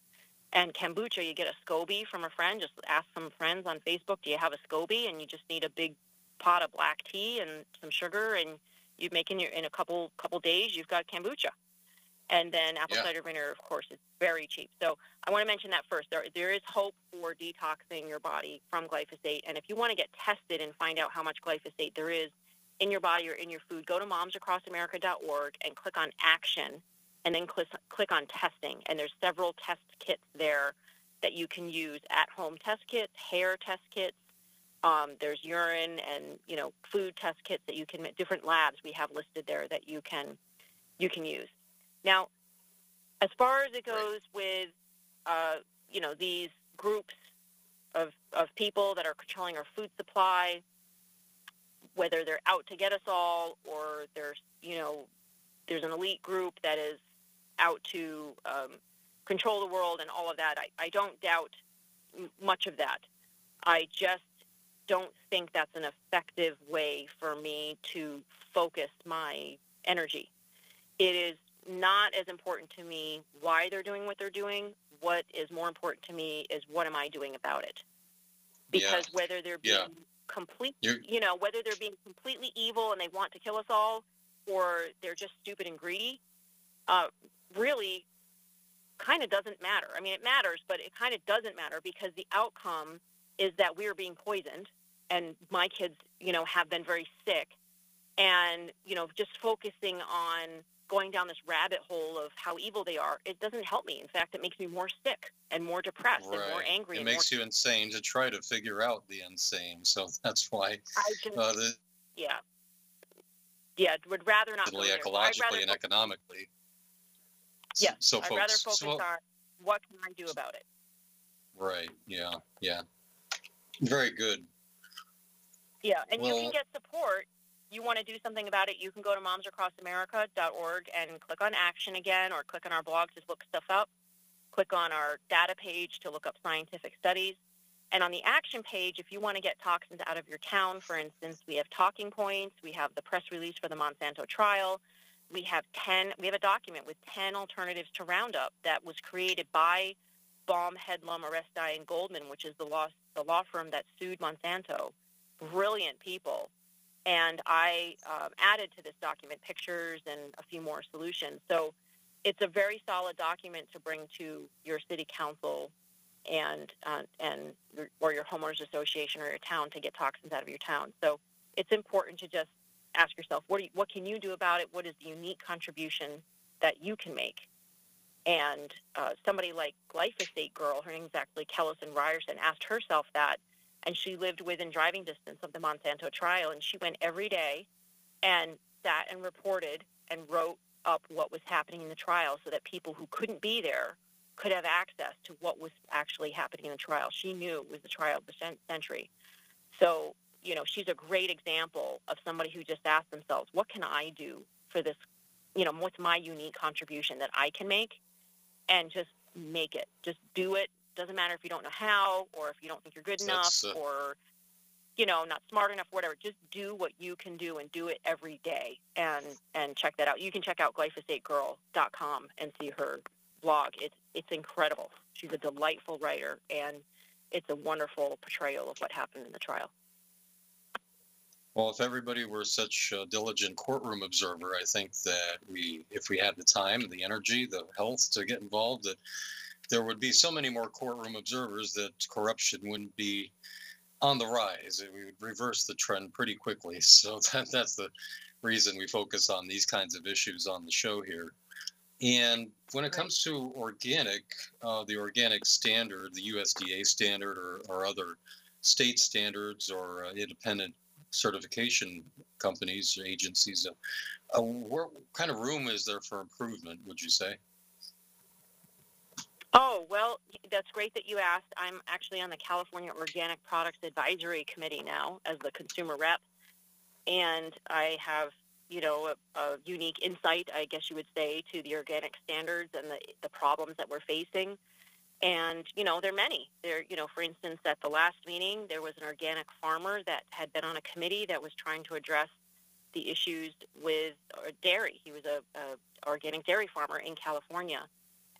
and kombucha, you get a SCOBY from a friend. Just ask some friends on Facebook, do you have a SCOBY? And you just need a big pot of black tea and some sugar, and you make in your in a couple couple days, you've got kombucha. And then apple yeah. cider vinegar, of course, is very cheap. So I want to mention that first. There, there is hope for detoxing your body from glyphosate. And if you want to get tested and find out how much glyphosate there is in your body or in your food, go to momsacrossamerica.org and click on action and then click, click on testing. And there's several test kits there that you can use at home test kits, hair test kits. Um, there's urine and you know food test kits that you can different labs we have listed there that you can you can use. Now, as far as it goes with uh, you know these groups of of people that are controlling our food supply, whether they're out to get us all or there's you know there's an elite group that is out to um, control the world and all of that. I, I don't doubt much of that. I just don't think that's an effective way for me to focus my energy. It is not as important to me why they're doing what they're doing. What is more important to me is what am I doing about it? Because yeah. whether they're being yeah. complete, You're... you know, whether they're being completely evil and they want to kill us all, or they're just stupid and greedy, uh, really kind of doesn't matter. I mean, it matters, but it kind of doesn't matter because the outcome is that we are being poisoned, and my kids, you know, have been very sick, and you know, just focusing on going down this rabbit hole of how evil they are, it doesn't help me. In fact, it makes me more sick and more depressed and more angry. It makes you insane to try to figure out the insane. So that's why I just, uh, the, yeah, yeah, would rather not. ecologically, there. So I'd rather and economically. Yes, So I'd folks, rather focus so- on what can I do about it. right. Yeah. Yeah. Very good. Yeah, and you can get support. You want to do something about it, you can go to momsacrossamerica.org and click on action again, or click on our blog to look stuff up. Click on our data page to look up scientific studies. And on the action page, if you want to get toxins out of your town, for instance, we have talking points, we have the press release for the Monsanto trial, we have 10, we have a document with 10 alternatives to Roundup that was created by Baum, Hedlund, Aristei, and Goldman, which is the law, the law firm that sued Monsanto brilliant people. And I um, added to this document pictures and a few more solutions. So it's a very solid document to bring to your city council and uh, and or your homeowners association or your town to get toxins out of your town. So it's important to just ask yourself what you, what can you do about it? What is the unique contribution that you can make? And uh, somebody like Glyphosate Girl, her name's actually Kellison Ryerson, asked herself that and she lived within driving distance of the Monsanto trial. And she went every day and sat and reported and wrote up what was happening in the trial so that people who couldn't be there could have access to what was actually happening in the trial. She knew it was the trial of the century. So, you know, she's a great example of somebody who just asked themselves, what can I do for this? You know, what's my unique contribution that I can make? And just make it. Just do it doesn't matter if you don't know how or if you don't think you're good enough uh, or you know not smart enough whatever just do what you can do and do it every day and and check that out you can check out glyphosategirl.com and see her blog it's it's incredible she's a delightful writer and it's a wonderful portrayal of what happened in the trial Well, if everybody were such a diligent courtroom observer, I think that we, if we had the time, the energy, the health to get involved, that there would be so many more courtroom observers that corruption wouldn't be on the rise. We would reverse the trend pretty quickly. So that, that's the reason we focus on these kinds of issues on the show here. And when it comes to organic, uh, the organic standard, the USDA standard, or, or other state standards or uh, independent certification companies or agencies, uh, what kind of room is there for improvement, would you say? Oh, well, that's great that you asked. I'm actually on the California Organic Products Advisory Committee now as the consumer rep. And I have, you know, a, a unique insight, I guess you would say, to the organic standards and the, the problems that we're facing. And, you know, there are many. There, you know, for instance, at the last meeting, there was an organic farmer that had been on a committee that was trying to address the issues with dairy. He was a, a organic dairy farmer in California.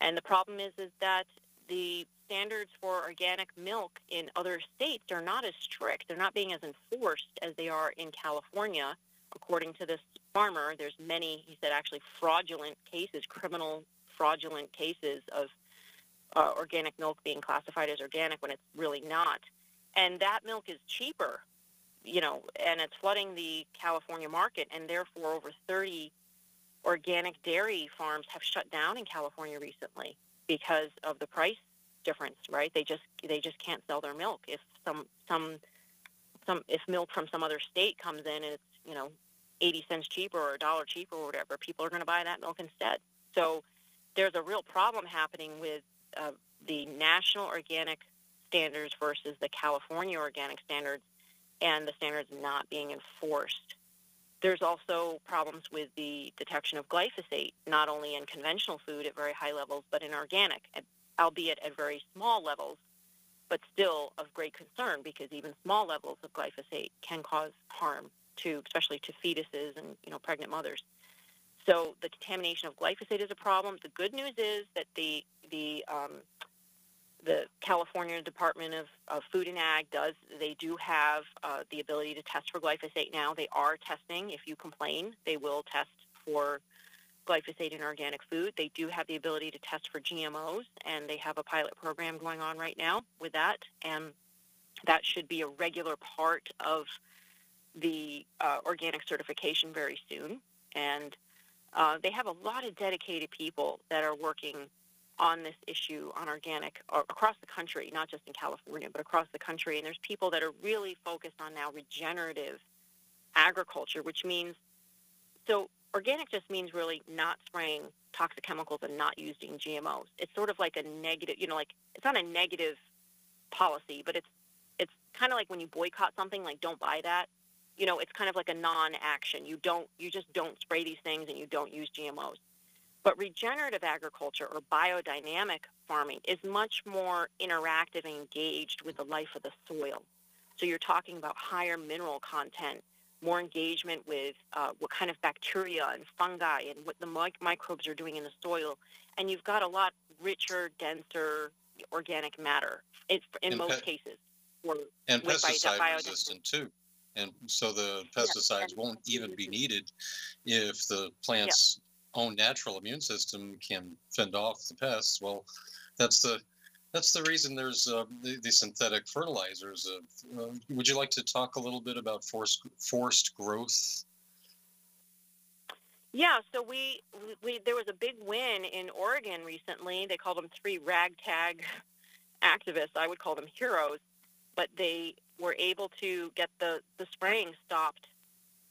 And the problem is, is that the standards for organic milk in other states are not as strict. They're not being as enforced as they are in California. According to this farmer, there's many, he said, actually fraudulent cases, criminal fraudulent cases of uh, organic milk being classified as organic when it's really not. And that milk is cheaper, you know, and it's flooding the California market, and therefore over 30 organic dairy farms have shut down in California recently because of the price difference, right? They just they just can't sell their milk if some some some if milk from some other state comes in and it's, you know, 80 cents cheaper or a dollar cheaper or whatever, people are going to buy that milk instead. So there's a real problem happening with uh, the national organic standards versus the California organic standards and the standards not being enforced. There's also problems with the detection of glyphosate, not only in conventional food at very high levels, but in organic, albeit at very small levels, but still of great concern because even small levels of glyphosate can cause harm to, especially to fetuses and you know pregnant mothers. So the contamination of glyphosate is a problem. The good news is that the the um, the California Department of, of Food and Ag does they do have uh, the ability to test for glyphosate now. They are testing. If you complain, they will test for glyphosate in organic food. They do have the ability to test for GMOs, and they have a pilot program going on right now with that. And that should be a regular part of the uh, organic certification very soon. And uh, they have a lot of dedicated people that are working on this issue on organic uh, across the country, not just in California, but across the country. And there's people that are really focused on now regenerative agriculture, which means so organic just means really not spraying toxic chemicals and not using GMOs. It's sort of like a negative, you know, like it's not a negative policy, but it's it's kind of like when you boycott something, like don't buy that. You know, it's kind of like a non-action. You don't, you just don't spray these things and you don't use GMOs. But regenerative agriculture or biodynamic farming is much more interactive and engaged with the life of the soil. So you're talking about higher mineral content, more engagement with uh, what kind of bacteria and fungi and what the mic- microbes are doing in the soil. And you've got a lot richer, denser organic matter in, in And most pe- cases. And pesticide biodynamic. resistant too. And so the pesticides won't even be needed if the plant's own natural immune system can fend off the pests. Well, that's the that's the reason there's uh, the, the synthetic fertilizers. Uh, uh, would you like to talk a little bit about forced forced growth? Yeah, so we, we there was a big win in Oregon recently. They called them three ragtag activists. I would call them heroes, but they were able to get the the spraying stopped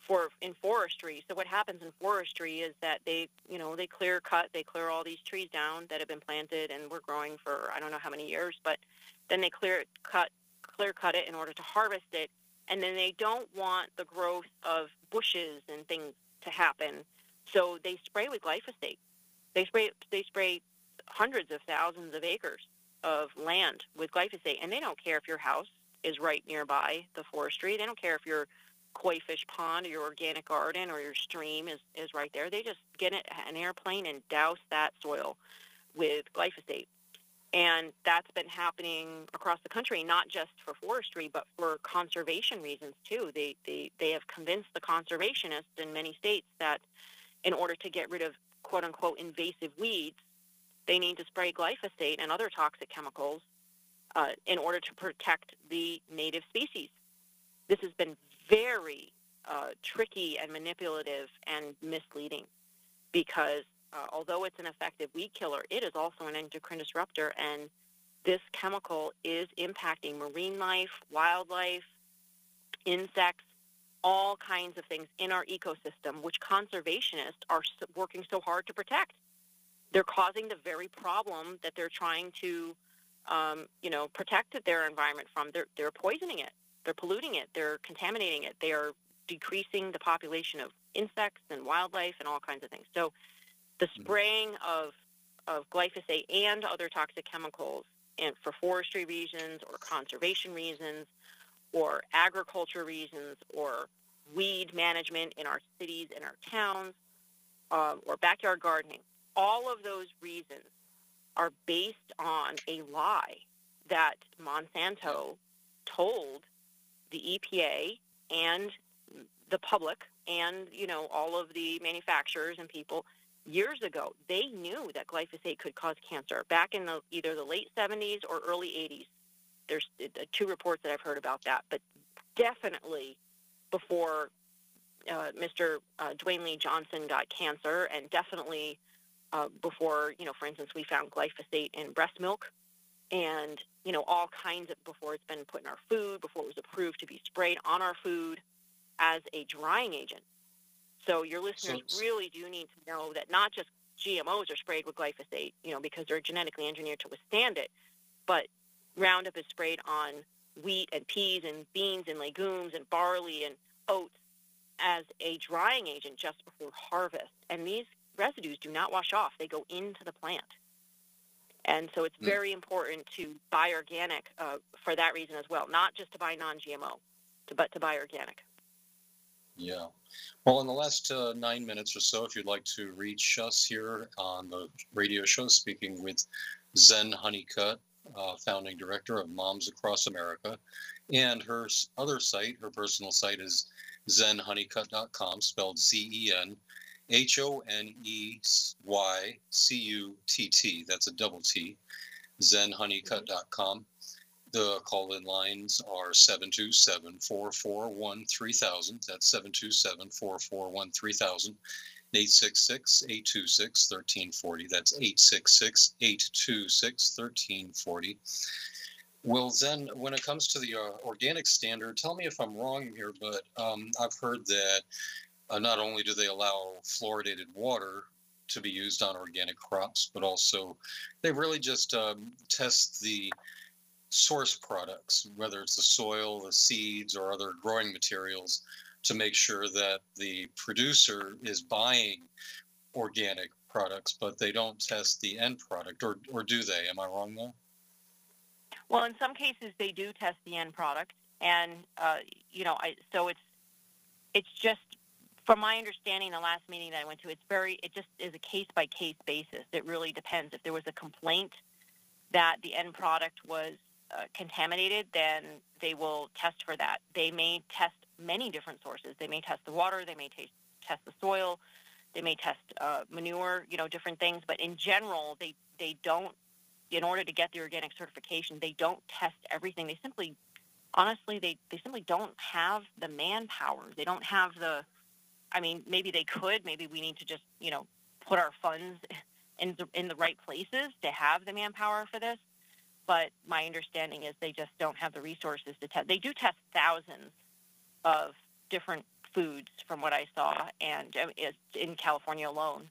for in forestry. So what happens in forestry is that they, you know, they clear cut, they clear all these trees down that have been planted and were growing for I don't know how many years, but then they clear cut clear cut it in order to harvest it, and then they don't want the growth of bushes and things to happen. So they spray with glyphosate. They spray they spray hundreds of thousands of acres of land with glyphosate, and they don't care if your house is right nearby the forestry. They don't care if your koi fish pond or your organic garden or your stream is, is right there. They just get an airplane and douse that soil with glyphosate. And that's been happening across the country, not just for forestry, but for conservation reasons too. They, they, they have convinced the conservationists in many states that in order to get rid of quote unquote invasive weeds, they need to spray glyphosate and other toxic chemicals uh, in order to protect the native species. This has been very uh, tricky and manipulative and misleading because uh, although it's an effective weed killer, it is also an endocrine disruptor, and this chemical is impacting marine life, wildlife, insects, all kinds of things in our ecosystem, which conservationists are working so hard to protect. They're causing the very problem that they're trying to, um, you know, protect their environment from. They're, they're poisoning it. They're polluting it. They're contaminating it. They are decreasing the population of insects and wildlife and all kinds of things. So the spraying of, of glyphosate and other toxic chemicals and for forestry reasons or conservation reasons or agriculture reasons or weed management in our cities and our towns um, or backyard gardening, all of those reasons are based on a lie that Monsanto told the EPA and the public and you know all of the manufacturers and people years ago they knew that glyphosate could cause cancer back in the either the late 70s or early 80s there's uh, two reports that I've heard about that but definitely before uh, Mr. Uh, Dewayne Lee Johnson got cancer and definitely uh, before you know for instance we found glyphosate in breast milk and you know all kinds of before it's been put in our food before it was approved to be sprayed on our food as a drying agent. So your listeners So- really do need to know that not just gmos are sprayed with glyphosate you know because they're genetically engineered to withstand it but roundup is sprayed on wheat and peas and beans and legumes and barley and oats as a drying agent just before harvest. And these residues do not wash off. They go into the plant and so it's Mm. very important to buy organic uh, for that reason as well, not just to buy non-GMO, to, but to buy organic. Yeah. Well, in the last uh, nine minutes or so, if you'd like to reach us here on the radio show, speaking with Zen Honeycutt, uh, founding director of Moms Across America, and her other site, her personal site is zenhoneycutt.com, spelled Z E N H O N E Y C U T T. That's a double T. ZenHoneycutt.com. The call in lines are 727 441 3000. That's 727 441 3000. 866 826 1340. That's 866 826 1340. Well, then, when it comes to the uh, organic standard, tell me if I'm wrong here, but um, I've heard that uh, not only do they allow fluoridated water to be used on organic crops, but also they really just um, test the source products, whether it's the soil, the seeds, or other growing materials, to make sure that the producer is buying organic products, but they don't test the end product, or, or do they? Am I wrong though? Well, in some cases, they do test the end product, and uh, you know, I, so it's it's just from my understanding, the last meeting that I went to, it's very it just is a case by case basis. It really depends. If there was a complaint that the end product was uh, contaminated, then they will test for that. They may test many different sources. They may test the water. They may t- test the soil. They may test uh, manure. You know, different things. But in general, they they don't in order to get the organic certification, they don't test everything. They simply, honestly, they, they simply don't have the manpower. They don't have the, I mean, maybe they could. Maybe we need to just, you know, put our funds in the, in the right places to have the manpower for this. But my understanding is they just don't have the resources to test. They do test thousands of different foods from what I saw, and uh, in California alone.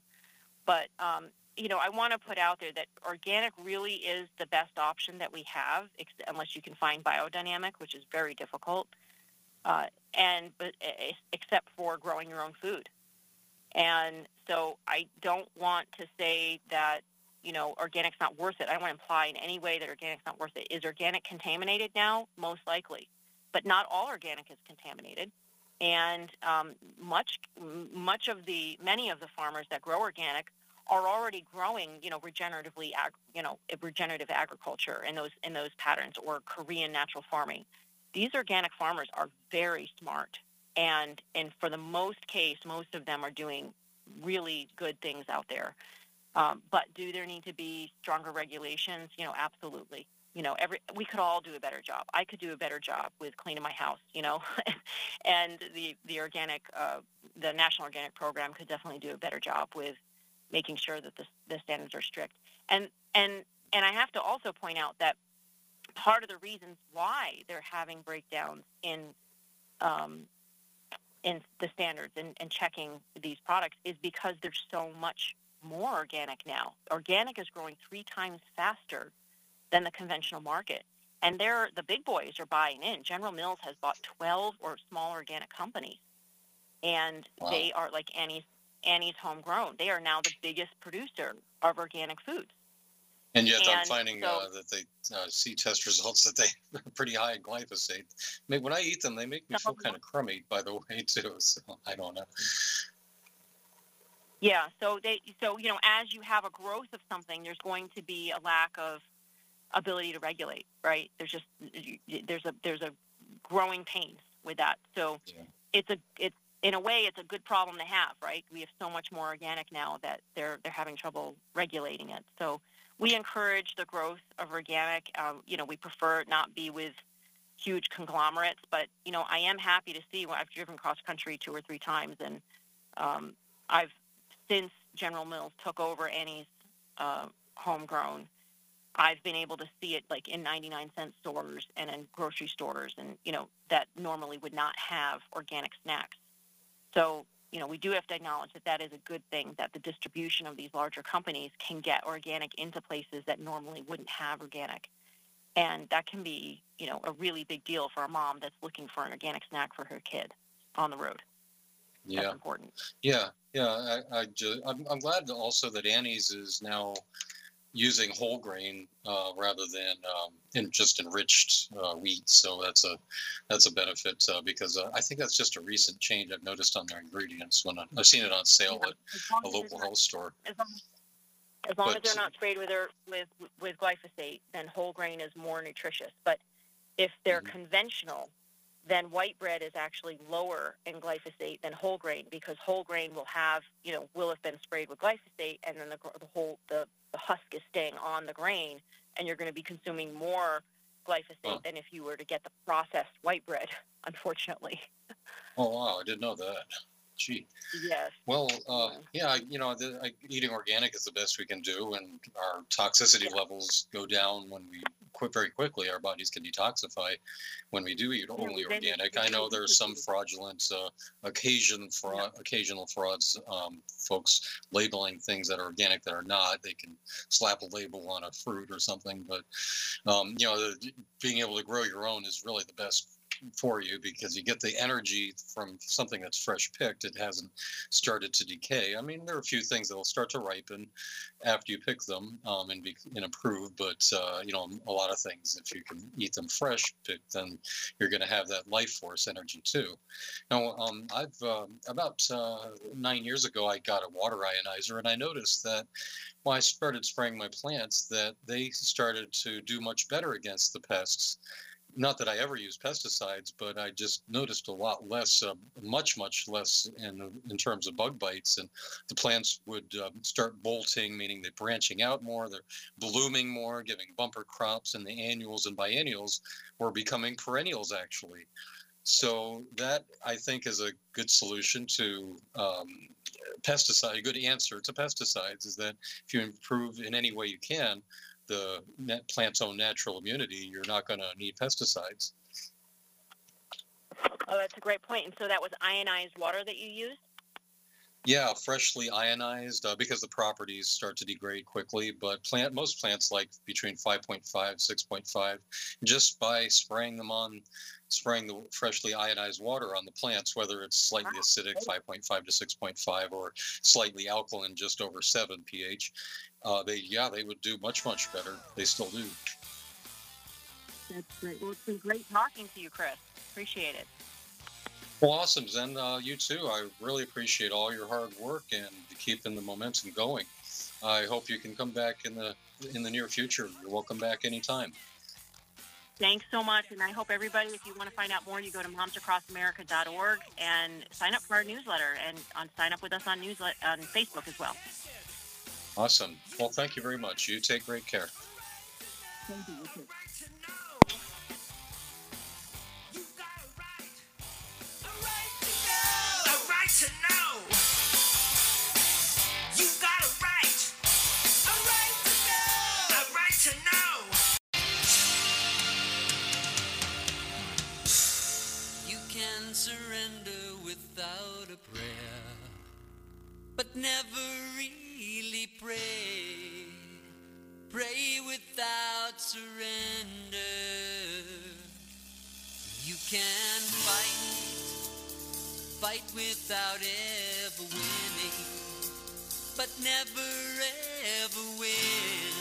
But um, you know, I want to put out there that organic really is the best option that we have, unless you can find biodynamic, which is very difficult, uh, and but except for growing your own food. And so I don't want to say that you know organic's not worth it. I don't want to imply in any way that organic's not worth it. Is organic contaminated now? Most likely, but not all organic is contaminated. And um, much much of the many of the farmers that grow organic are already growing, you know, regeneratively, you know, regenerative agriculture in those in those patterns or Korean natural farming. These organic farmers are very smart, and and for the most case, most of them are doing really good things out there. Um, but do there need to be stronger regulations? You know, absolutely. You know, every we could all do a better job. I could do a better job with cleaning my house. You know, and the the organic, uh, the National Organic Program could definitely do a better job with making sure that the, the standards are strict. And and and I have to also point out that part of the reasons why they're having breakdowns in um, in the standards and, and checking these products is because there's so much more organic now. Organic is growing three times faster than the conventional market. And they're the big boys are buying in. General Mills has bought 12 or small organic companies. And wow. they are like Annie's Annie's Homegrown. They are now the biggest producer of organic foods. And yet, and I'm finding so, uh, that they uh, see test results that they are pretty high in glyphosate. I mean, when I eat them, they make me feel kind of crummy. By the way, too. So I don't know. Yeah. So they. So you know, as you have a growth of something, there's going to be a lack of ability to regulate. Right. There's just there's a there's a growing pains with that. So yeah. it's a it's in a way, it's a good problem to have, right? We have so much more organic now that they're they're having trouble regulating it. So we encourage the growth of organic. Um, you know, we prefer not be with huge conglomerates, but you know, I am happy to see. I've driven cross country two or three times, and um, I've since General Mills took over Annie's uh, homegrown. I've been able to see it like in 99 cent stores and in grocery stores, and you know that normally would not have organic snacks. So, you know, we do have to acknowledge that that is a good thing that the distribution of these larger companies can get organic into places that normally wouldn't have organic. And that can be, you know, a really big deal for a mom that's looking for an organic snack for her kid on the road. Yeah. That's important. Yeah. Yeah. I, I just, I'm, I'm glad also that Annie's is now using whole grain uh, rather than um, in just enriched uh, wheat. So that's a that's a benefit uh, because uh, I think that's just a recent change I've noticed on their ingredients when I, have seen it on sale yeah, at a local health store. As long, as, long but, as they're not sprayed with their, with with glyphosate, then whole grain is more nutritious. But if they're mm-hmm. conventional, then white bread is actually lower in glyphosate than whole grain because whole grain will have, you know, will have been sprayed with glyphosate, and then the, the whole the, the husk is staying on the grain, and you're going to be consuming more glyphosate Huh. than if you were to get the processed white bread. Unfortunately, Oh wow, I didn't know that. Gee. yes. Well, uh, yeah, you know, the, I, eating organic is the best we can do, and our toxicity Yeah. levels go down when we quit very quickly. Our bodies can detoxify when we do eat only organic. I know there's some fraudulent, uh, occasion fraud, occasional frauds, um, folks labeling things that are organic that are not. They can slap a label on a fruit or something, but um, you know, the, being able to grow your own is really the best for you because you get the energy from something that's fresh picked. It hasn't started to decay. I mean, there are a few things that will start to ripen after you pick them um, and be and improve, but uh, you know, a lot of things, if you can eat them fresh picked, then you're going to have that life force energy too. Now, um, I've um about uh, nine years ago, I got a water ionizer, and I noticed that when I started spraying my plants, that they started to do much better against the pests not that I ever use pesticides, but I just noticed a lot less, uh, much, much less in in terms of bug bites, and the plants would um, start bolting, meaning they're branching out more, they're blooming more, giving bumper crops, and the annuals and biennials were becoming perennials actually. So that I think is a good solution to um, pesticide. A good answer to pesticides is that if you improve in any way you can the plant's own natural immunity, you're not going to need pesticides. Oh, that's a great point. And so that was ionized water that you used. Yeah, freshly ionized uh, because the properties start to degrade quickly. But plant most plants like between 5.5, 6.5. Just by spraying them on, spraying the freshly ionized water on the plants, whether it's slightly Wow. acidic 5.5 to 6.5 or slightly alkaline just over 7 pH, uh, they yeah they would do much much better. They still do. That's great. Well, it's been great talking to you, Chris. Appreciate it. Well, awesome, Zen. Uh, you too. I really appreciate all your hard work and keeping the momentum going. I hope you can come back in the in the near future. You're welcome back anytime. Thanks so much. And I hope everybody, if you want to find out more, you go to momsacrossamerica.org and sign up for our newsletter and on, sign up with us on newslet on Facebook as well. Awesome. Well, thank you very much. You take great care. Thank you. Surrender without a prayer, but never really pray. Pray without surrender. You can fight fight without ever winning, but never ever win.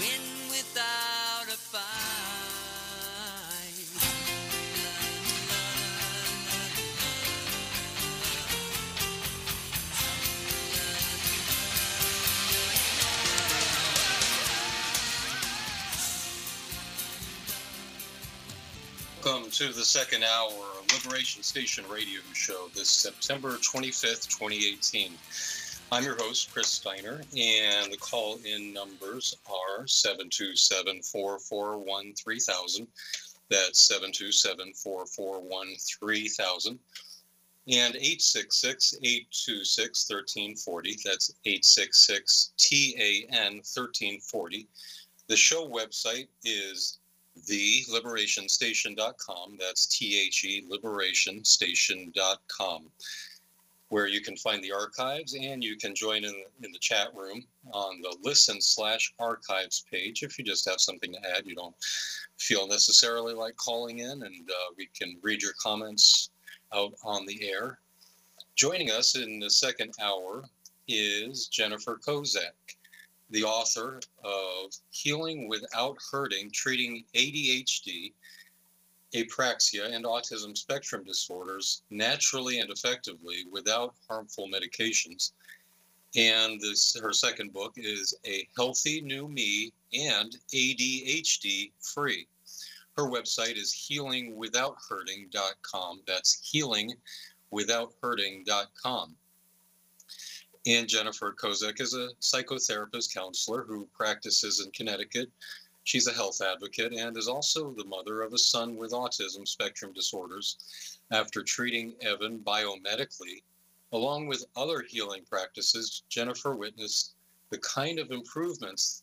Win without a fight. To the second hour of Liberation Station Radio Show this September 25th, 2018. I'm your host, Chris Steiner, and the call in numbers are 727 441 3000. That's 727 441 3000. And 866 826 1340. That's 866 TAN 1340. The show website is theliberationstation.com. That's T H E liberationstation.com, where you can find the archives and you can join in, in the chat room on the listen slash archives page if you just have something to add. You don't feel necessarily like calling in, and uh, we can read your comments out on the air. Joining us in the second hour is Jennifer Kozek the author of Healing Without Hurting Treating ADHD, Apraxia, and Autism Spectrum Disorders Naturally and Effectively Without Harmful Medications. And this, her second book is A Healthy New Me and ADHD Free. Her website is healingwithouthurting.com. That's healingwithouthurting.com. And Jennifer Kozek is a psychotherapist counselor who practices in Connecticut. She's a health advocate and is also the mother of a son with autism spectrum disorders. After treating Evan biomedically, along with other healing practices, Jennifer witnessed the kind of improvements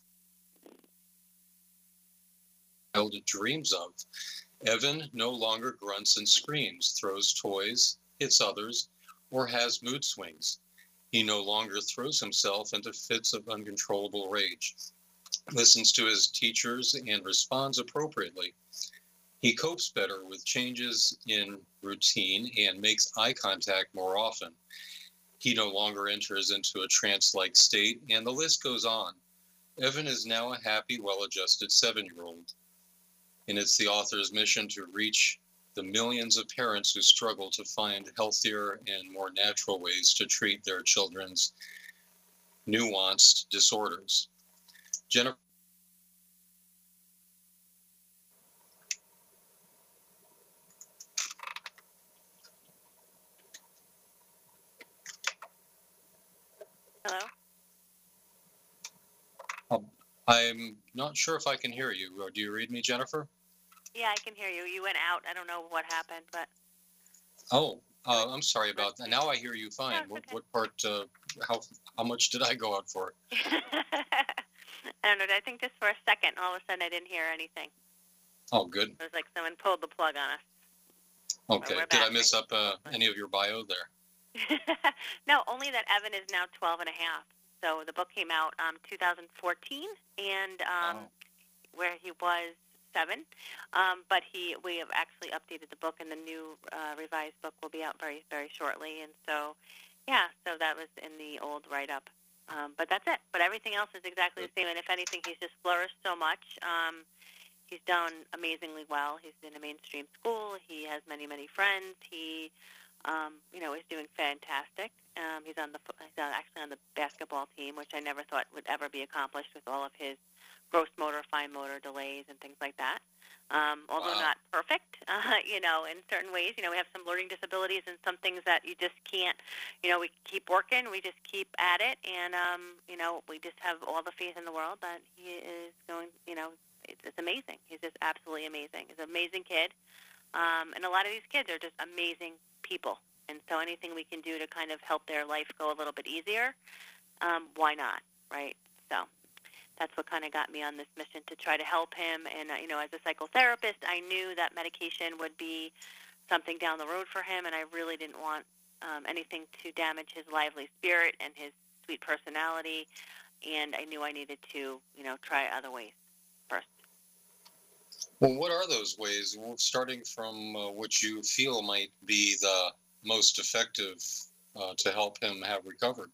child dreams of. Evan no longer grunts and screams, throws toys, hits others, or has mood swings. He no longer throws himself into fits of uncontrollable rage, listens to his teachers, and responds appropriately. He copes better with changes in routine and makes eye contact more often. He no longer enters into a trance like state, and the list goes on. Evan is now a happy, well adjusted seven year old. And it's the author's mission to reach the millions of parents who struggle to find healthier and more natural ways to treat their children's nuanced disorders. Jennifer. Hello? Um, I'm not sure if I can hear you. Uh, do you read me, Jennifer? Yeah, I can hear you. You went out. I don't know what happened, but Oh, uh, I'm sorry about that. Now I hear you fine. What, okay. what part? Uh, how how much did I go out for? I don't know. I think just for a second, all of a sudden, I didn't hear anything. Oh, good. It was like someone pulled the plug on us. Okay. Did I miss up uh, any of your bio there? no, only that Evan is now 12 and a half. So the book came out um 2014, and um, Oh. where he was seven. Um, but he, we have actually updated the book, and the new uh, revised book will be out very, very shortly. And so, yeah, so that was in the old write-up. Um, but that's it. But everything else is exactly the same. And if anything, he's just flourished so much. Um, he's done amazingly well. He's in a mainstream school. He has many, many friends. He, um, you know, is doing fantastic. Um, he's on the he's actually on the basketball team, which I never thought would ever be accomplished with all of his gross motor, fine motor delays, and things like that. Um, although Wow. not perfect, uh, you know, in certain ways, you know, we have some learning disabilities and some things that you just can't, you know, we keep working, we just keep at it, and um, you know, we just have all the faith in the world that he is going, you know, it's, it's amazing. He's just absolutely amazing. He's an amazing kid, um, and a lot of these kids are just amazing people. And so anything we can do to kind of help their life go a little bit easier, um, why not, right? So that's what kind of got me on this mission to try to help him. And uh, you know, as a psychotherapist, I knew that medication would be something down the road for him, and I really didn't want um, anything to damage his lively spirit and his sweet personality. And I knew I needed to, you know, try other ways first. Well, what are those ways? Well, starting from uh, what you feel might be the most effective uh, to help him have recovered.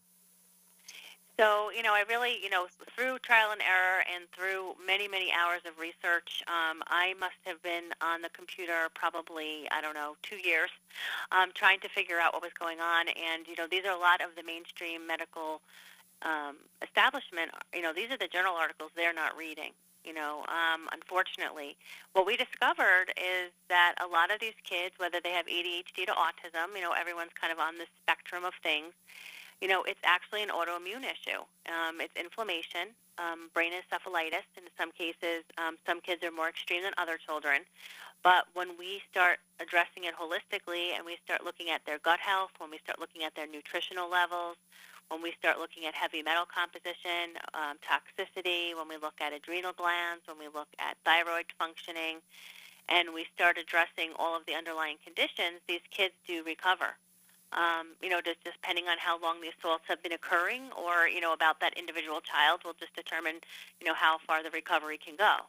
So, you know, I really, you know, through trial and error and through many, many hours of research, um, I must have been on the computer probably, I don't know, two years, um, trying to figure out what was going on. And, you know, these are a lot of the mainstream medical um, establishment, you know, these are the journal articles they're not reading. You know, um, unfortunately, what we discovered is that a lot of these kids, whether they have ADHD to autism, you know, everyone's kind of on the spectrum of things you know, it's actually an autoimmune issue. Um, it's inflammation, um, brain encephalitis. In some cases, um, some kids are more extreme than other children. But when we start addressing it holistically and we start looking at their gut health, when we start looking at their nutritional levels, when we start looking at heavy metal composition, um, toxicity, when we look at adrenal glands, when we look at thyroid functioning, and we start addressing all of the underlying conditions, these kids do recover um, you know, just, depending on how long the assaults have been occurring or, you know, about that individual child will just determine, you know, how far the recovery can go.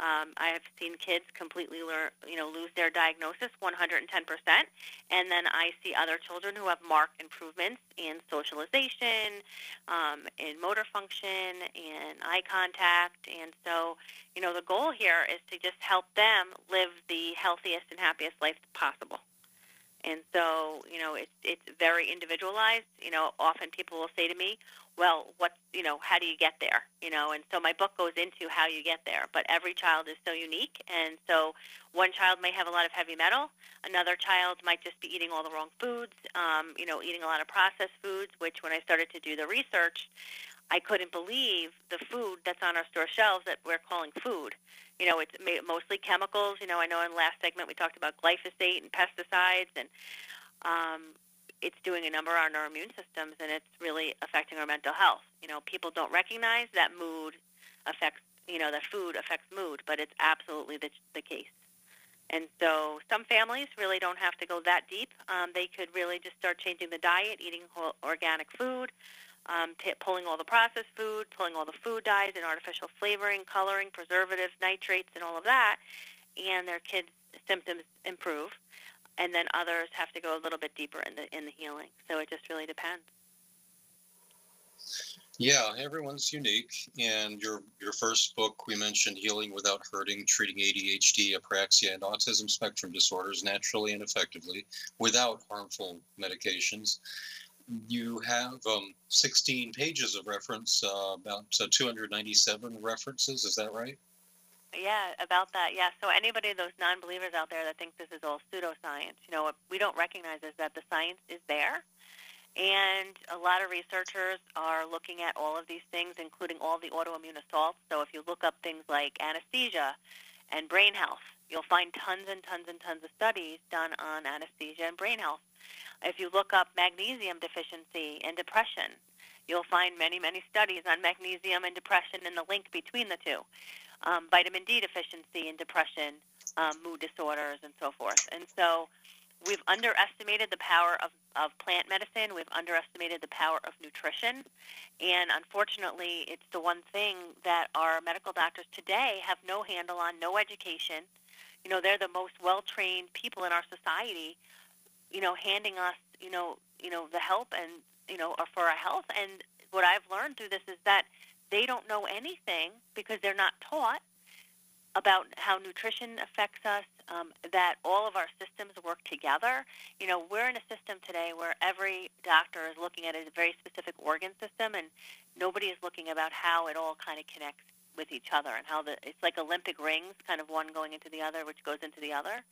Um, I have seen kids completely you know, lose their diagnosis 110%, and then I see other children who have marked improvements in socialization, um, in motor function, in eye contact, and so, you know, the goal here is to just help them live the healthiest and happiest life possible And so, you know, it's it's very individualized. You know, often people will say to me, "Well, what, you know, how do you get there?" You know, and so my book goes into how you get there. But every child is so unique, and so one child may have a lot of heavy metal, another child might just be eating all the wrong foods. Um, you know, eating a lot of processed foods. Which, when I started to do the research, I couldn't believe the food that's on our store shelves that we're calling food. You know, it's mostly chemicals. You know, I know in the last segment we talked about glyphosate and pesticides, and um, it's doing a number on our immune systems, and it's really affecting our mental health. You know, people don't recognize that mood affects, you know, that food affects mood, but it's absolutely the, the case. And so some families really don't have to go that deep. Um, they could really just start changing the diet, eating whole organic food, um, t- pulling all the processed food, pulling all the food dyes and artificial flavoring, coloring, preservatives, nitrates, and all of that, and their kids' symptoms improve. And then others have to go a little bit deeper in the in the healing. So it just really depends. Yeah, everyone's unique. And your your first book, we mentioned healing without hurting, treating ADHD, apraxia, and autism spectrum disorders naturally and effectively without harmful medications. You have um, 16 pages of reference, uh, about uh, 297 references. Is that right? Yeah, about that. Yeah. So anybody, those non-believers out there that think this is all pseudoscience, you know, what we don't recognize is that the science is there, and a lot of researchers are looking at all of these things, including all the autoimmune assaults. So if you look up things like anesthesia and brain health, you'll find tons and tons and tons of studies done on anesthesia and brain health. If you look up magnesium deficiency and depression, you'll find many, many studies on magnesium and depression and the link between the two. Um, vitamin D deficiency and depression, um, mood disorders, and so forth. And so we've underestimated the power of, of plant medicine. We've underestimated the power of nutrition. And unfortunately, it's the one thing that our medical doctors today have no handle on, no education. You know, they're the most well-trained people in our society, you know, handing us, you know, you know, the help and, you know, for our health. And what I've learned through this is that they don't know anything because they're not taught about how nutrition affects us, um, that all of our systems work together. You know, we're in a system today where every doctor is looking at a very specific organ system, and nobody is looking about how it all kind of connects with each other and how the it's like Olympic rings, kind of one going into the other, which goes into the other.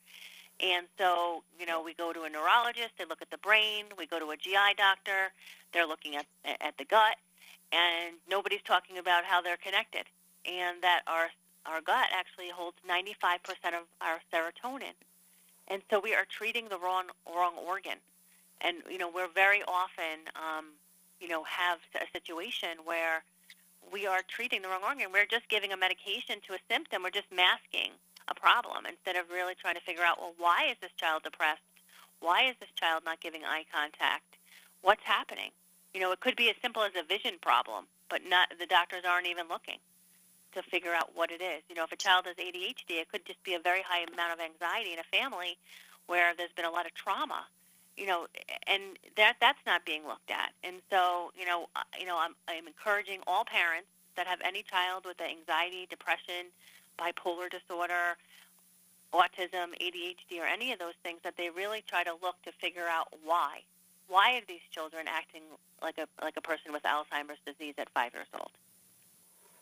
And so, you know, we go to a neurologist, they look at the brain. We go to a GI doctor, they're looking at at the gut, and nobody's talking about how they're connected, and that our our gut actually holds 95% of our serotonin. And so we are treating the wrong wrong organ. And you know, we're very often um, you know, have a situation where we are treating the wrong organ. We're just giving a medication to a symptom. We're just masking a problem instead of really trying to figure out, well, why is this child depressed? Why is this child not giving eye contact? What's happening? You know, it could be as simple as a vision problem, but not the doctors aren't even looking to figure out what it is. You know, if a child has ADHD, it could just be a very high amount of anxiety in a family where there's been a lot of trauma. You know, and that that's not being looked at. And so, you know, you know, I'm I'm encouraging all parents that have any child with anxiety, depression, bipolar disorder, autism, ADHD, or any of those things that they really try to look to figure out why. Why are these children acting like a like a person with Alzheimer's disease at five years old?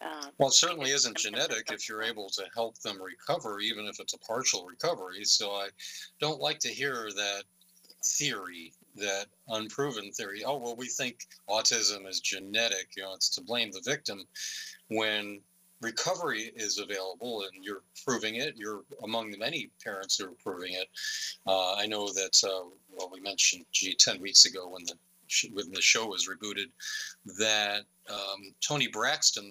Um, Well, it certainly isn't genetic if you're able to help them recover, even if it's a partial recovery. So I don't like to hear that theory, that unproven theory. Oh, well, we think autism is genetic, you know, it's to blame the victim. When recovery is available and you're proving it, you're among the many parents who are proving it. Uh, I know that, uh, well, we mentioned, gee, 10 weeks ago when the when the show was rebooted, that um, Toni Braxton,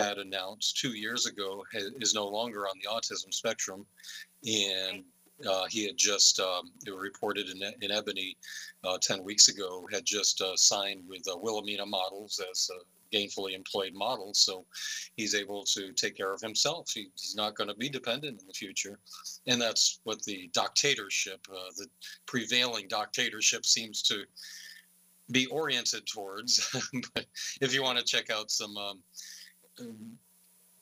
had announced two years ago is no longer on the autism spectrum, and uh, he had just um, it was reported in, in Ebony uh, ten weeks ago had just uh, signed with uh, Wilhelmina Models as a gainfully employed model, so he's able to take care of himself. He, he's not going to be dependent in the future, and that's what the dictatorship, uh, the prevailing dictatorship, seems to be oriented towards. but if you want to check out some um,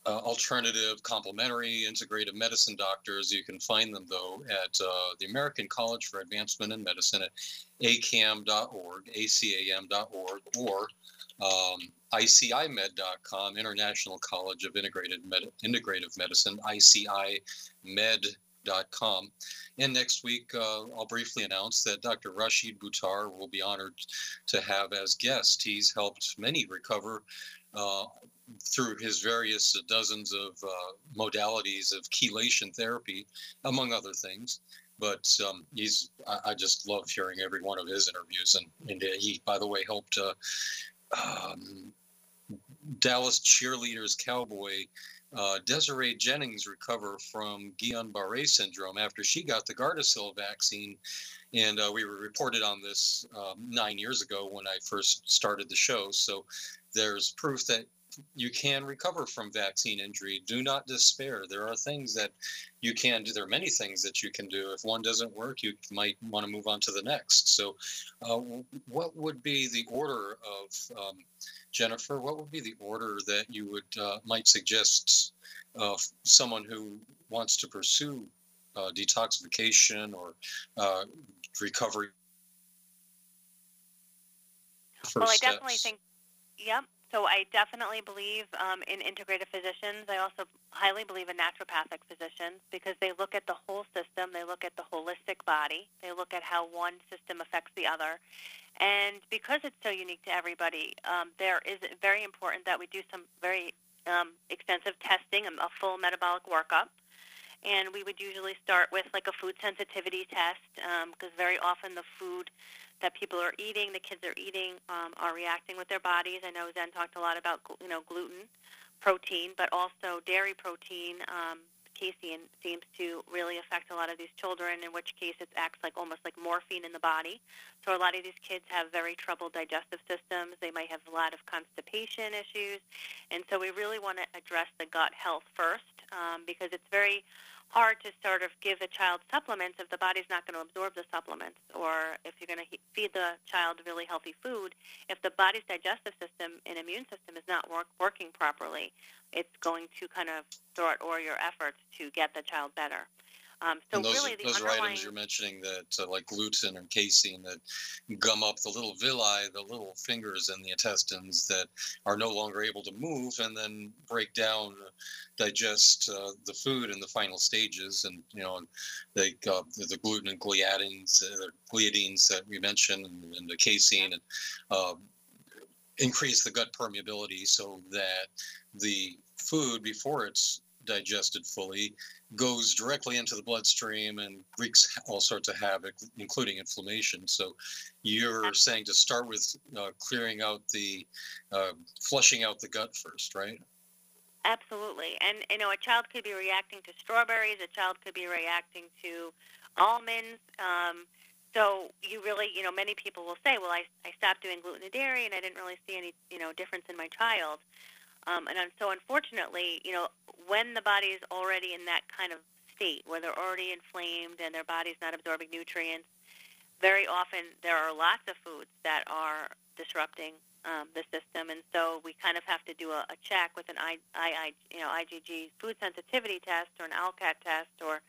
uh, alternative, complementary, integrative medicine doctors. You can find them, though, at uh, the American College for Advancement in Medicine at acam.org, acam.org, or um, ICImed.com, International College of Integrated Med- Integrative Medicine, ICImed.com. And next week, uh, I'll briefly announce that Dr. Rashid Buttar will be honored to have as guest. He's helped many recover through his various dozens of uh, modalities of chelation therapy, among other things. But um, he's, I, I, just love hearing every one of his interviews. And, and he, by the way, helped uh, um, Dallas cheerleaders cowboy uh, Desiree Jennings recover from Guillain-Barré syndrome after she got the Gardasil vaccine. And uh, we were reported on this um, nine years ago when I first started the show. So there's proof that you can recover from vaccine injury. Do not despair. There are things that you can do. There are many things that you can do. If one doesn't work, you might want to move on to the next. So, uh, what would be the order of um, Jennifer? What would be the order that you would uh, might suggest uh, someone who wants to pursue uh, detoxification or uh, recovery? well, I definitely think. Yep. So I definitely believe um, in integrative physicians. I also highly believe in naturopathic physicians because they look at the whole system. They look at the holistic body. They look at how one system affects the other. And because it's so unique to everybody, um, there is very important that we do some very um, extensive testing, a full metabolic workup. And we would usually start with like a food sensitivity test because um, very often the food that people are eating, the kids are eating, um, are reacting with their bodies. I know Zen talked a lot about you know gluten, protein, but also dairy protein. Um, casein seems to really affect a lot of these children, in which case it acts like almost like morphine in the body. So a lot of these kids have very troubled digestive systems. They might have a lot of constipation issues, and so we really want to address the gut health first um, because it's very hard to sort of give a child supplements if the body's not going to absorb the supplements or if you're going to feed the child really healthy food if the body's digestive system and immune system is not work, working properly it's going to kind of thwart all your efforts to get the child better um, so and those, really, the those underlying... items you're mentioning that uh, like gluten and casein that gum up the little villi, the little fingers in the intestines that are no longer able to move and then break down, digest uh, the food in the final stages, and you know, they uh, the, gluten and gliadins, uh, gliadins that we mentioned, and, and the casein, and uh, increase the gut permeability so that the food before it's digested fully goes directly into the bloodstream and wreaks all sorts of havoc, including inflammation. So, you're saying to start with uh, clearing out the, uh, flushing out the gut first, right? Absolutely. And, you know, a child could be reacting to strawberries, a child could be reacting to almonds. Um, so you really, you know, many people will say, well, I, I stopped doing gluten and dairy and I didn't really see any, you know, difference in my child. Um, and so, unfortunately, you know, when the body is already in that kind of state where they're already inflamed and their body's not absorbing nutrients, very often there are lots of foods that are disrupting um, the system, and so we kind of have to do a, a check with an I, I, you know, IgG food sensitivity test or an ALCAT test or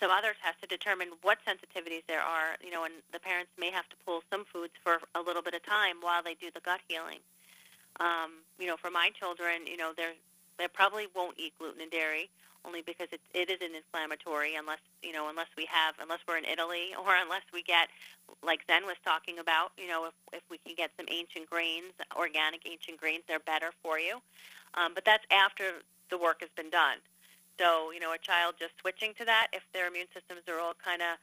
some other tests to determine what sensitivities there are. You know, and the parents may have to pull some foods for a little bit of time while they do the gut healing. Um, you know, for my children, you know, they're they probably won't eat gluten and dairy only because it, it is an inflammatory unless you know unless we have unless we're in Italy or unless we get like Zen was talking about you know if, if we can get some ancient grains organic ancient grains they're better for you. Um, but that's after the work has been done. So you know a child just switching to that if their immune systems are all kind of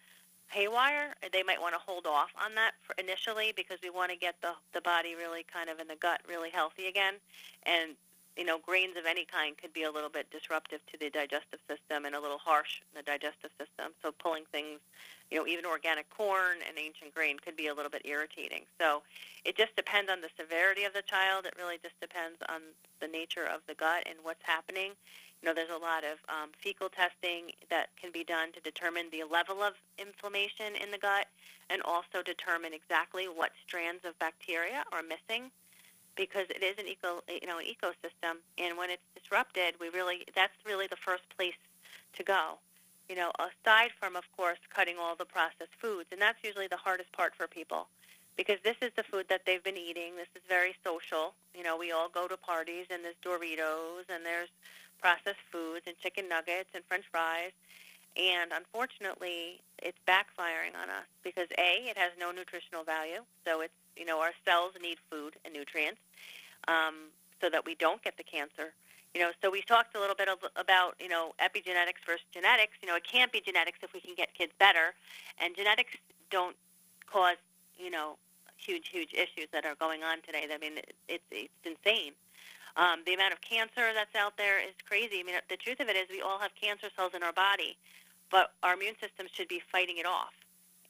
haywire, uh, they might want to hold off on that initially because we want to get the the body really kind of in the gut really healthy again. And you know, grains of any kind could be a little bit disruptive to the digestive system and a little harsh in the digestive system. So pulling things, you know, even organic corn and ancient grain could be a little bit irritating. So it just depends on the severity of the child. It really just depends on the nature of the gut and what's happening. You know, there's a lot of um, fecal testing that can be done to determine the level of inflammation in the gut and also determine exactly what strands of bacteria are missing. because it is an eco, you know, an ecosystem, and when it's disrupted, we really that's really the first place to go. You know, aside from of course cutting all the processed foods, and that's usually the hardest part for people because this is the food that they've been eating. This is very social. You know, we all go to parties and there's Doritos and there's processed foods and chicken nuggets and french fries. And unfortunately, it's backfiring on us because A, it has no nutritional value. So it's, you know, our cells need food and nutrients um, so that we don't get the cancer. You know, so we talked a little bit about, you know, epigenetics versus genetics. You know, it can't be genetics if we can get kids better. And genetics don't cause, you know, huge, huge issues that are going on today. I mean, it's, it's insane. Um, the amount of cancer that's out there is crazy. I mean, the truth of it is we all have cancer cells in our body but our immune system should be fighting it off.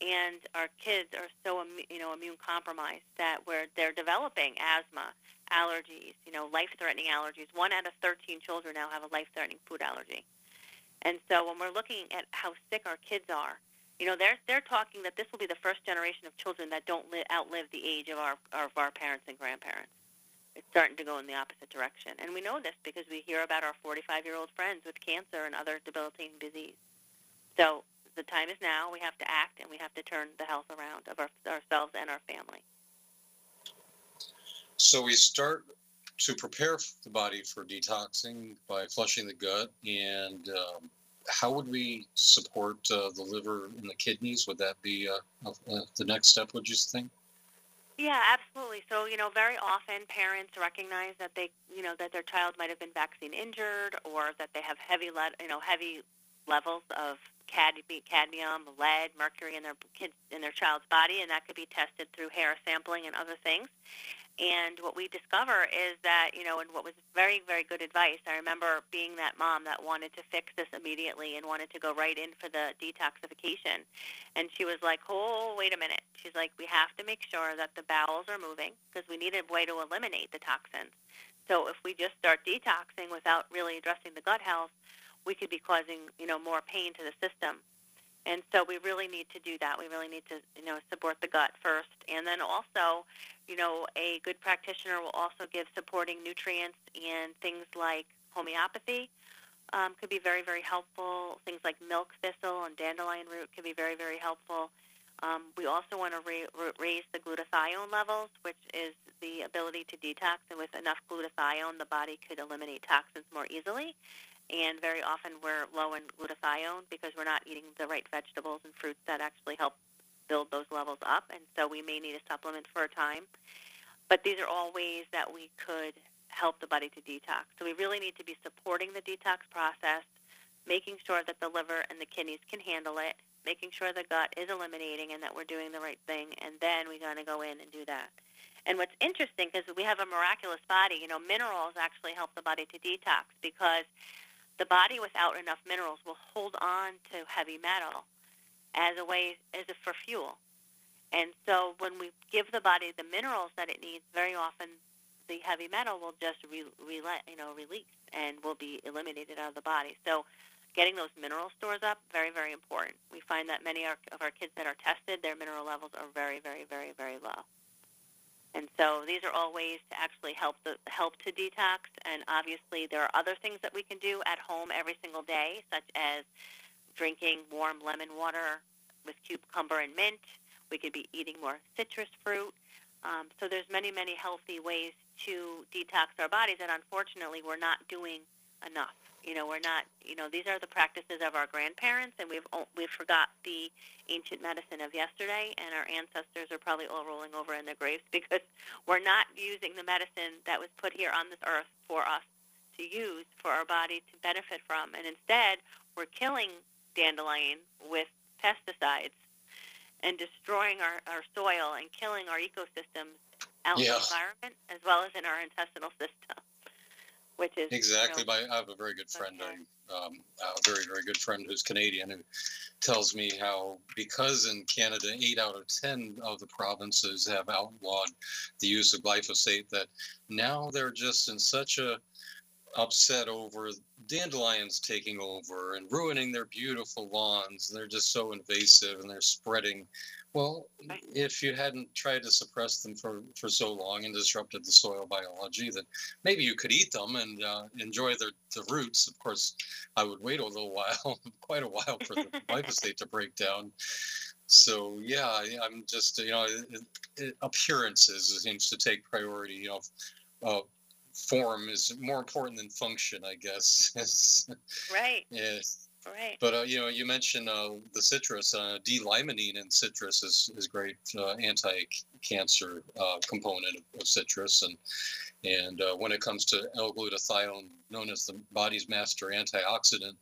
And our kids are so, you know, immune compromised that where they're developing asthma, allergies, you know, life-threatening allergies. One out of 13 children now have a life-threatening food allergy. And so when we're looking at how sick our kids are, you know, they're they're talking that this will be the first generation of children that don't li- outlive the age of our of our parents and grandparents. It's starting to go in the opposite direction, and we know this because we hear about our 45-year-old friends with cancer and other debilitating disease. So the time is now. We have to act, and we have to turn the health around of our, ourselves and our family. So we start to prepare the body for detoxing by flushing the gut. And um, how would we support uh, the liver and the kidneys? Would that be uh, uh, the next step? Would you think? Yeah, absolutely. So, you know, very often parents recognize that they, you know, that their child might have been vaccine injured or that they have heavy, lead, you know, heavy levels of cadmium, lead, mercury in their kids in their child's body, and that could be tested through hair sampling and other things. And what we discover is that, you know, and what was very, very good advice, I remember being that mom that wanted to fix this immediately and wanted to go right in for the detoxification. And she was like, oh, wait a minute. She's like, we have to make sure that the bowels are moving because we need a way to eliminate the toxins. So if we just start detoxing without really addressing the gut health, we could be causing, you know, more pain to the system. And so we really need to do that. We really need to, you know, support the gut first. And then also, you know, a good practitioner will also give supporting nutrients and things like homeopathy um, could be very, very helpful. Things like milk thistle and dandelion root can be very, very helpful. Um, we also want to ra- raise the glutathione levels, which is the ability to detox. And with enough glutathione, the body could eliminate toxins more easily and very often we're low in glutathione because we're not eating the right vegetables and fruits that actually help build those levels up, and so we may need a supplement for a time. But these are all ways that we could help the body to detox. So we really need to be supporting the detox process, making sure that the liver and the kidneys can handle it, making sure the gut is eliminating and that we're doing the right thing, and then we're going to go in and do that. And what's interesting, because we have a miraculous body, you know, minerals actually help the body to detox because the body without enough minerals will hold on to heavy metal as a way as a, for fuel. And so when we give the body the minerals that it needs, very often the heavy metal will just re, re, you know release and will be eliminated out of the body. So getting those mineral stores up very very important. We find that many of our kids that are tested, their mineral levels are very very very very low. And so these are all ways to actually help the help to detox. And obviously, there are other things that we can do at home every single day, such as drinking warm lemon water with cucumber and mint. We could be eating more citrus fruit. Um, so there's many, many healthy ways to detox our bodies, and unfortunately, we're not doing enough. You know, we're not. You know, these are the practices of our grandparents, and we've we've forgot the ancient medicine of yesterday, and our ancestors are probably all rolling over in their graves because we're not using the medicine that was put here on this earth for us to use for our body to benefit from, and instead we're killing dandelion with pesticides and destroying our, our soil and killing our ecosystems out yeah. in the environment as well as in our intestinal system which is exactly. You know, I have a very good friend, okay. um, a very very good friend who's Canadian, who tells me how because in Canada eight out of ten of the provinces have outlawed the use of glyphosate, that now they're just in such a upset over dandelions taking over and ruining their beautiful lawns. They're just so invasive and they're spreading. Well, if you hadn't tried to suppress them for, for so long and disrupted the soil biology, then maybe you could eat them and uh, enjoy the, the roots. Of course, I would wait a little while, quite a while, for the glyphosate to break down. So yeah, I'm just you know it, it, appearances seems to take priority. You know, uh, form is more important than function, I guess. Right, yeah. right. But uh, you know, you mentioned uh, the citrus. Uh, D-limonene in citrus is is great uh, anti-cancer uh, component of, of citrus, and and uh, when it comes to L-glutathione, known as the body's master antioxidant,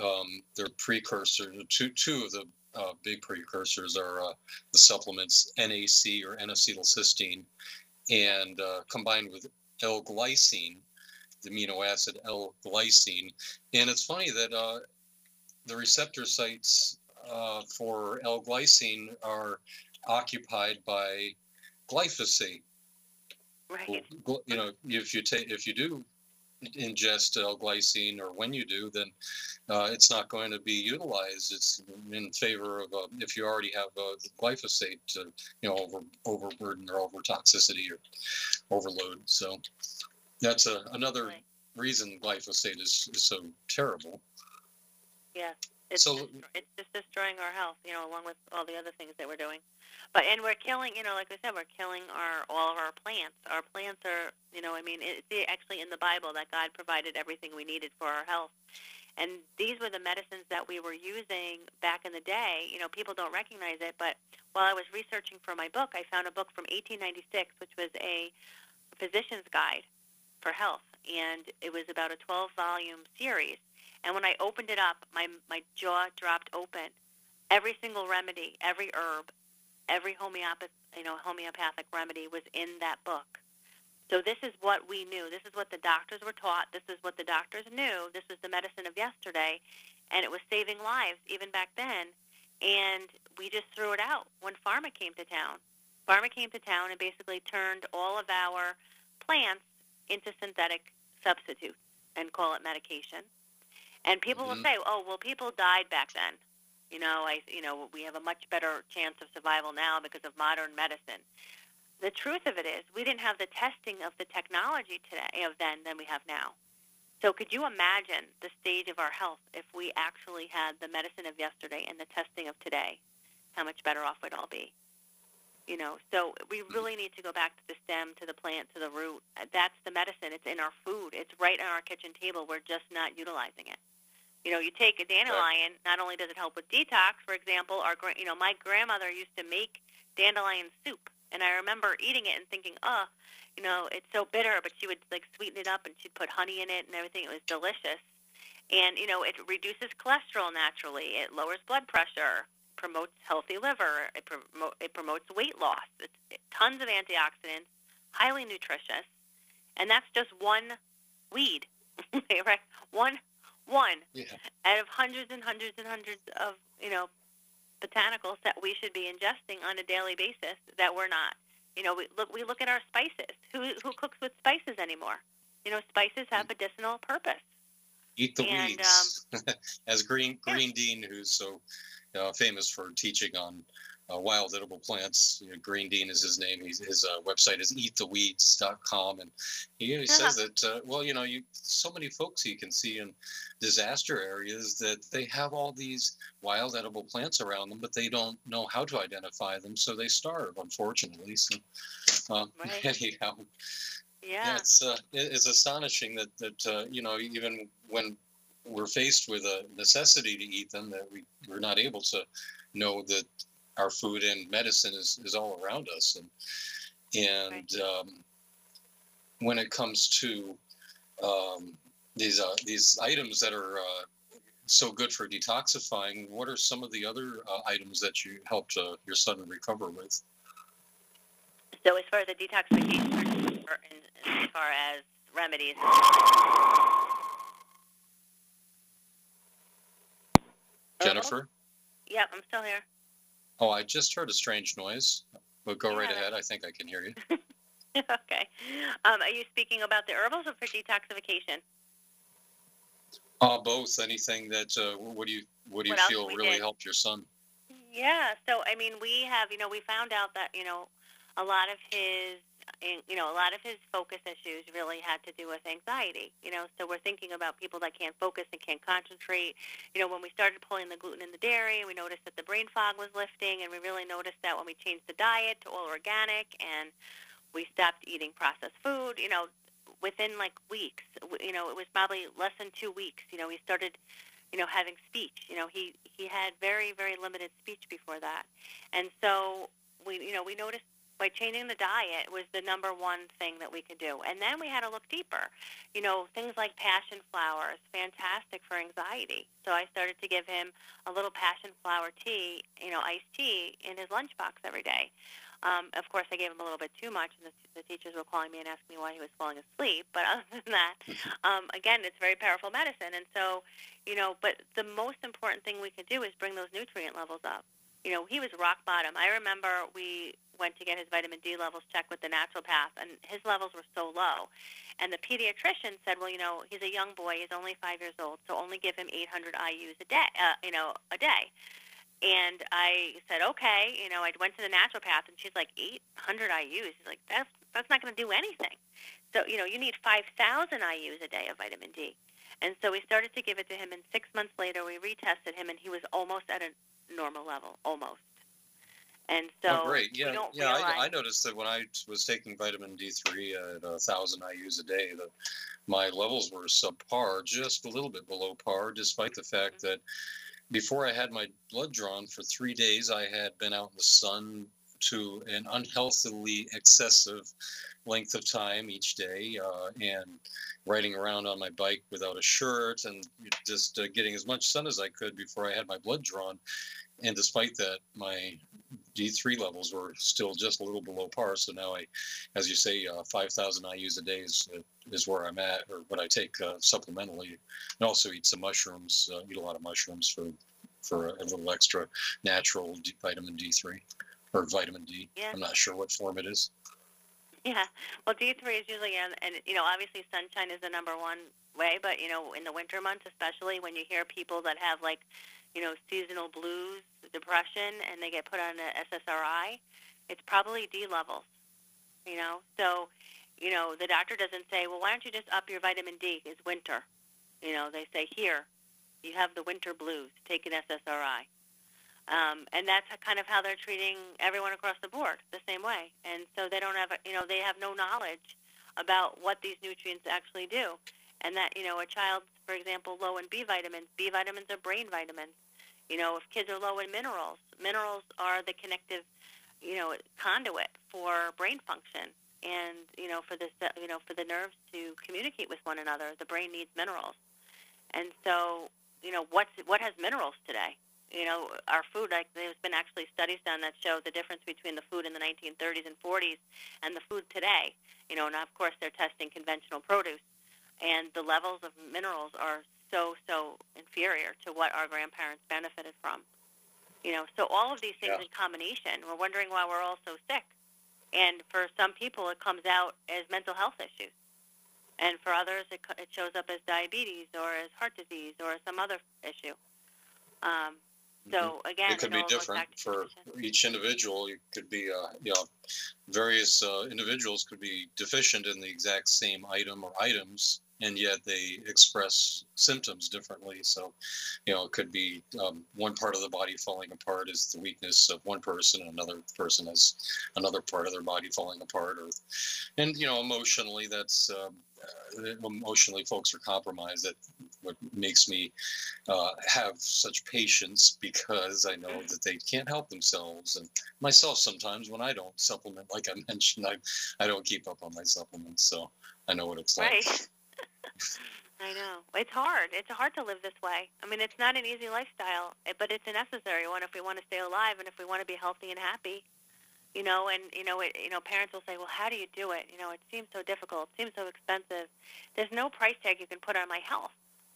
um, their precursor, two two of the uh, big precursors are uh, the supplements NAC or N-acetylcysteine, and uh, combined with L-glycine, the amino acid L-glycine. And it's funny that uh, the receptor sites uh, for L-glycine are occupied by glyphosate. Right. You know, if you take if you do ingest L-glycine, or when you do, then uh, it's not going to be utilized. It's in favor of uh, if you already have uh, glyphosate, uh, you know, over overburden or over toxicity or overload. So that's a, another Right. reason glyphosate is, is so terrible. Yeah, it's So- it's just destroying our health, you know, along with all the other things that we're doing. But and we're killing, you know, like I said, we're killing our all of our plants. Our plants are, you know, I mean, it's actually in the Bible that God provided everything we needed for our health. And these were the medicines that we were using back in the day. You know, people don't recognize it, but while I was researching for my book, I found a book from 1896, which was a physician's guide for health, and it was about a 12-volume series. And when I opened it up, my my jaw dropped open. Every single remedy, every herb, every homeopathic you know homeopathic remedy was in that book. So this is what we knew. This is what the doctors were taught. This is what the doctors knew. This is the medicine of yesterday, and it was saving lives even back then. And we just threw it out when pharma came to town. Pharma came to town and basically turned all of our plants into synthetic substitutes and call it medication. And people will Mhm. say, "Oh, well, people died back then." You know, I, you know, we have a much better chance of survival now because of modern medicine. The truth of it is, we didn't have the testing of the technology today of then than we have now. So, could you imagine the stage of our health if we actually had the medicine of yesterday and the testing of today? How much better off we'd all be? You know, so we mm-hmm. really need to go back to the stem, to the plant, to the root. That's the medicine. It's in our food. It's right on our kitchen table. We're just not utilizing it. You know, you take a dandelion. Not only does it help with detox, for example, our you know my grandmother used to make dandelion soup, and I remember eating it and thinking, oh, you know, it's so bitter, but she would like sweeten it up and she'd put honey in it and everything. It was delicious, and you know, it reduces cholesterol naturally. It lowers blood pressure, promotes healthy liver. It, promo- it promotes weight loss. It's it, tons of antioxidants, highly nutritious, and that's just one weed, right? One one Yeah. out of hundreds and hundreds and hundreds of you know botanicals that we should be ingesting on a daily basis that we're not. You know, we look we look at our spices. Who who cooks with spices anymore? You know, spices have medicinal purpose. Eat the And, weeds. As Green Yeah. Green Deane, who's so uh, famous for teaching on uh, wild edible plants. You know, Green Deane is his name. He's, his uh, website is eattheweeds.com, and he, he says that uh, well, you know, you so many folks you can see in disaster areas that they have all these wild edible plants around them, but they don't know how to identify them, so they starve, unfortunately. So, uh, Right. anyhow, Yeah. yeah, it's uh, it- it's astonishing that that uh, you know even when we're faced with a necessity to eat them, that we we're not able to know that our food and medicine is, is all around us, and and um, when it comes to um, these uh, these items that are uh, so good for detoxifying, what are some of the other uh, items that you helped uh, your son recover with? So as far as the detoxification, as far as remedies, Jennifer? Yep, I'm still here. Oh, I just heard a strange noise, but go right ahead. I think I can hear you. okay. Um, are you speaking about the herbals or for detoxification? Uh, both. Anything that uh, what do you what do you What feel really did? helped your son? Yeah. So I mean, we have you know we found out that you know a lot of his you know a lot of his focus issues really had to do with anxiety. You know, so we're thinking about people that can't focus and can't concentrate. You know, when we started pulling the gluten in the dairy, we noticed that the brain fog was lifting, and we really noticed that when we changed the diet to all organic and we stopped eating processed food. You know, within like weeks, you know, it was probably less than two weeks. You know, he started you know, having speech. You know, he he had very very limited speech before that, and so we you know we noticed by changing the diet was the number one thing that we could do, and then we had to look deeper. You know, things like passion flower is fantastic for anxiety. So I started to give him a little passion flower tea, you know, iced tea in his lunchbox every day. Um, of course, I gave him a little bit too much, and the, the teachers were calling me and asking me why he was falling asleep. But other than that, um, again, it's very powerful medicine, and so you know, but the most important thing we can do is bring those nutrient levels up. You know, he was rock bottom. I remember we went to get his vitamin D levels checked with the naturopath, and his levels were so low. And the pediatrician said, well, you know, he's a young boy. He's only five years old, so only give him 800 IU's a day, uh, you know, a day. And I said, okay. You know, I went to the naturopath, and she's like, 800 IU's. She's like, that's that's not going to do anything. So, you know, you need 5,000 IU's a day of vitamin D. And so we started to give it to him, and six months later, we retested him, and he was almost at a normal level, almost. And so oh, great. Yeah, don't yeah. I, I noticed that when I was taking vitamin D3 at a thousand IU's a day, that my levels were subpar, just a little bit below par, despite the fact Mm-hmm. that before I had my blood drawn for three days, I had been out in the sun to an unhealthily excessive length of time each day uh, and riding around on my bike without a shirt and just uh, getting as much sun as I could before I had my blood drawn. And despite that, my D3 levels were still just a little below par. So now I, as you say, uh, 5,000 IU's a day is, uh, is where I'm at, or what I take uh, supplementally. And also eat some mushrooms, uh, eat a lot of mushrooms for, for a little extra natural D- vitamin D3 or vitamin D. Yeah. I'm not sure what form it is. Yeah. Well, D3 is usually, and, and you know, obviously sunshine is the number one way, but you know, in the winter months, especially when you hear people that have like, you know, seasonal blues, depression, and they get put on a SSRI, it's probably D levels. You know, so, you know, the doctor doesn't say, well, why don't you just up your vitamin D? It's winter. You know, they say, here, you have the winter blues. Take an SSRI. Um, and that's kind of how they're treating everyone across the board the same way. And so they don't have, you know, they have no knowledge about what these nutrients actually do. And that, you know, a child, for example, low in B vitamins, B vitamins are brain vitamins. You know, if kids are low in minerals, minerals are the connective, you know, conduit for brain function. And you know, for this, you know, for the nerves to communicate with one another, the brain needs minerals. And so, you know, what's what has minerals today? You know, our food, like there's been actually studies done that show the difference between the food in the 1930s and 40s and the food today. You know, and of course they're testing conventional produce, and the levels of minerals are so so inferior to what our grandparents benefited from. You know, so all of these things Yeah. in combination, we're wondering why we're all so sick. And for some people, it comes out as mental health issues, and for others, it, it shows up as diabetes or as heart disease or some other issue. Um, so again, Mm-hmm. it could be different for each individual. It could be, uh, you know, various uh, individuals could be deficient in the exact same item or items, and yet they express symptoms differently. So, you know, it could be um, one part of the body falling apart is the weakness of one person, and another person has another part of their body falling apart, or, and you know, emotionally, that's um, uh, emotionally folks are compromised. That what makes me uh, have such patience because I know that they can't help themselves, and myself sometimes when I don't supplement, like I mentioned, I I don't keep up on my supplements, so I know what it's like. Right. I know. It's hard. It's hard to live this way. I mean, it's not an easy lifestyle, eh, but it's a necessary one if we want to stay alive and if we want to be healthy and happy. You know, and you know, it, you know, parents will say, "Well, how do you do it?" You know, it seems so difficult. It seems so expensive. There's no price tag you can put on my health.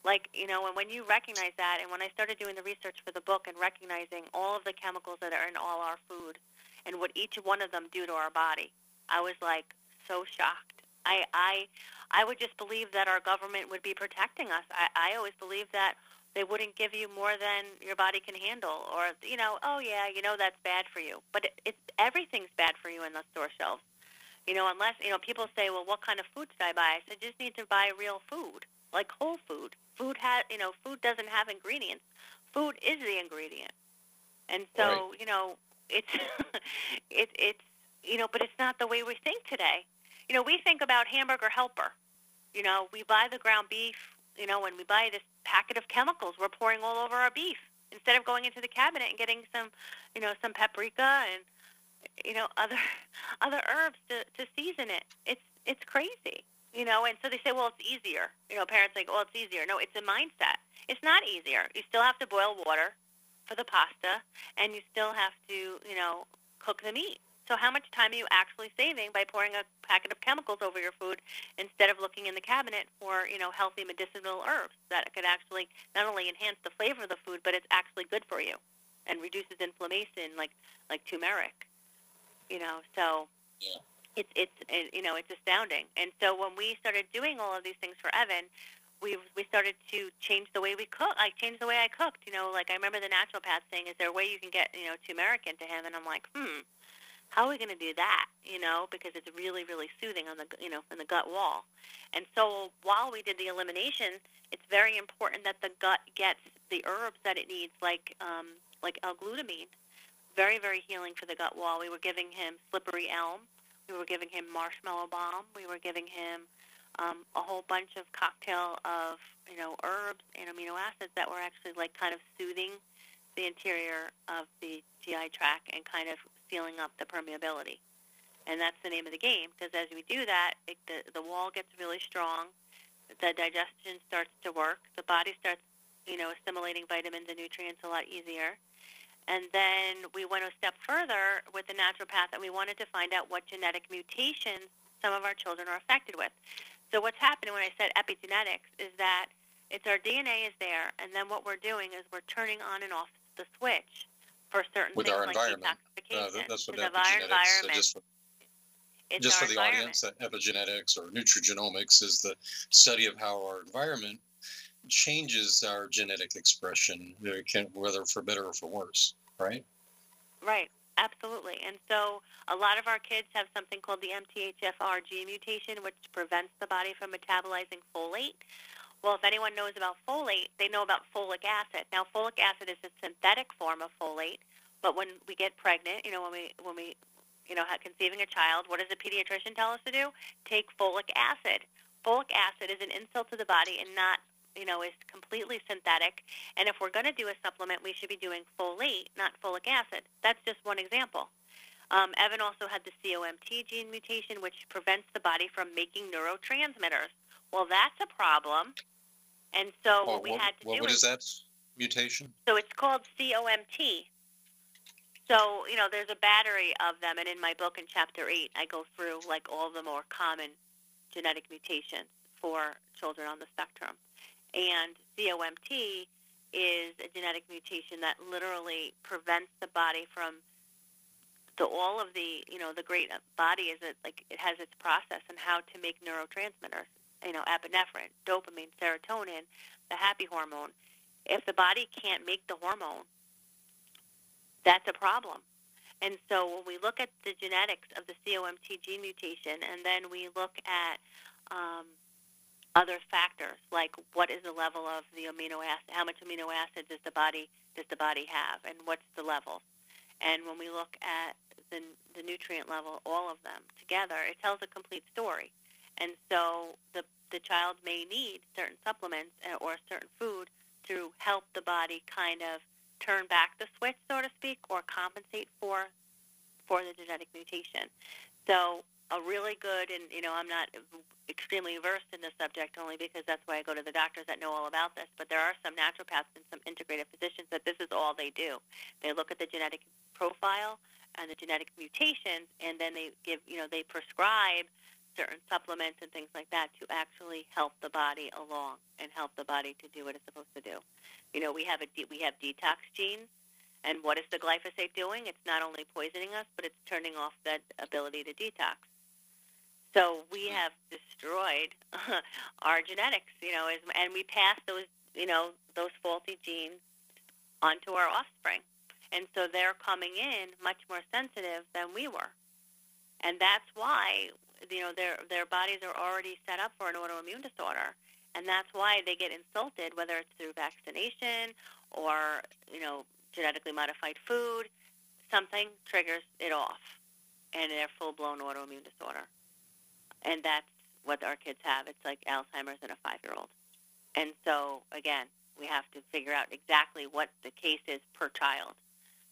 Like, you know, and when you recognize that, and when I started doing the research for the book and recognizing all of the chemicals that are in all our food and what each one of them do to our body, I was like so shocked. I I I would just believe that our government would be protecting us. I, I always believe that they wouldn't give you more than your body can handle, or you know, oh yeah, you know that's bad for you. But it, it's everything's bad for you in the store shelves. You know, unless you know, people say, well, what kind of food should I buy? I said, just need to buy real food, like whole food. Food has, you know, food doesn't have ingredients. Food is the ingredient, and so Right. you know, it's it, it's you know, but it's not the way we think today. You know, we think about hamburger helper. You know, we buy the ground beef. You know, when we buy this packet of chemicals, we're pouring all over our beef instead of going into the cabinet and getting some, you know, some paprika and you know other other herbs to to season it. It's it's crazy. You know, and so they say, well, it's easier. You know, parents think, well, it's easier. No, it's a mindset. It's not easier. You still have to boil water for the pasta, and you still have to, you know, cook the meat. So how much time are you actually saving by pouring a packet of chemicals over your food instead of looking in the cabinet for, you know, healthy medicinal herbs that could actually not only enhance the flavor of the food, but it's actually good for you and reduces inflammation like like turmeric. You know, so Yeah. It's it's it, you know it's astounding. And so when we started doing all of these things for Evan, we we started to change the way we cook. I changed the way I cooked. You know, like I remember the naturopath saying, "Is there a way you can get you know turmeric into him?" And I'm like, hmm, how are we going to do that? You know, because it's really really soothing on the you know in the gut wall. And so while we did the elimination, it's very important that the gut gets the herbs that it needs, like um, like L-glutamine. Very very healing for the gut wall. We were giving him slippery elm. We were giving him marshmallow balm. We were giving him um, a whole bunch of cocktail of you know herbs and amino acids that were actually like kind of soothing the interior of the GI tract and kind of sealing up the permeability. And that's the name of the game because as we do that, it, the the wall gets really strong. The digestion starts to work. The body starts you know assimilating vitamins and nutrients a lot easier. And then we went a step further with the naturopath and we wanted to find out what genetic mutations some of our children are affected with. So what's happening when I said epigenetics is that it's our DNA is there, and then what we're doing is we're turning on and off the switch for certain With things our like environment. Uh, detoxification. that- that's what of our epigenetics. So environment. just for, just for the audience, that epigenetics or nutrigenomics is the study of how our environment changes our genetic expression, whether for better or for worse. Right? Right, absolutely. And so a lot of our kids have something called the MTHFR gene mutation, which prevents the body from metabolizing folate. Well, if anyone knows about folate, they know about folic acid. Now, folic acid is a synthetic form of folate, but when we get pregnant, you know, when we when we you know, conceiving a child, what does a pediatrician tell us to do? Take folic acid. Folic acid is an insult to the body and not, you know, is completely synthetic. And if we're going to do a supplement, we should be doing folate, not folic acid. That's just one example. Um, Evan also had the COMT gene mutation, which prevents the body from making neurotransmitters. Well, that's a problem. And so Oh, what we what, had to what, do what is is that mutation? so it's called COMT. So, you know, there's a battery of them, and in my book in chapter 8, I go through like all the more common genetic mutations for children on the spectrum. And COMT is a genetic mutation that literally prevents the body from the all of the you know the great body is it like it has its process and how to make neurotransmitters you know epinephrine dopamine serotonin the happy hormone if the body can't make the hormone, that's a problem. And so when we look at the genetics of the COMT gene mutation, and then we look at um, other factors like what is the level of the amino acid, how much amino acid does the body does the body have, and what's the level, and when we look at the the nutrient level, all of them together, it tells a complete story. And so the the child may need certain supplements uh, or certain food to help the body kind of turn back the switch, so to speak, or compensate for for the genetic mutation. So a really good, and you know, I'm not extremely versed in this subject only because that's why I go to the doctors that know all about this. But there are some naturopaths and some integrative physicians that this is all they do. They look at the genetic profile and the genetic mutations, and then they give, you know, they prescribe certain supplements and things like that to actually help the body along and help the body to do what it's supposed to do. You know, we have a we have detox genes, and what is the glyphosate doing? It's not only poisoning us, but it's turning off that ability to detox. So we have destroyed our genetics, you know, and we pass those, you know, those faulty genes onto our offspring. And so they're coming in much more sensitive than we were. And that's why, you know, their their bodies are already set up for an autoimmune disorder. And that's why they get insulted, whether it's through vaccination or, you know, genetically modified food. Something triggers it off, and they're full blown autoimmune disorder and that's what our kids have. It's like Alzheimer's in a five-year-old. And so again, we have to figure out exactly what the case is per child,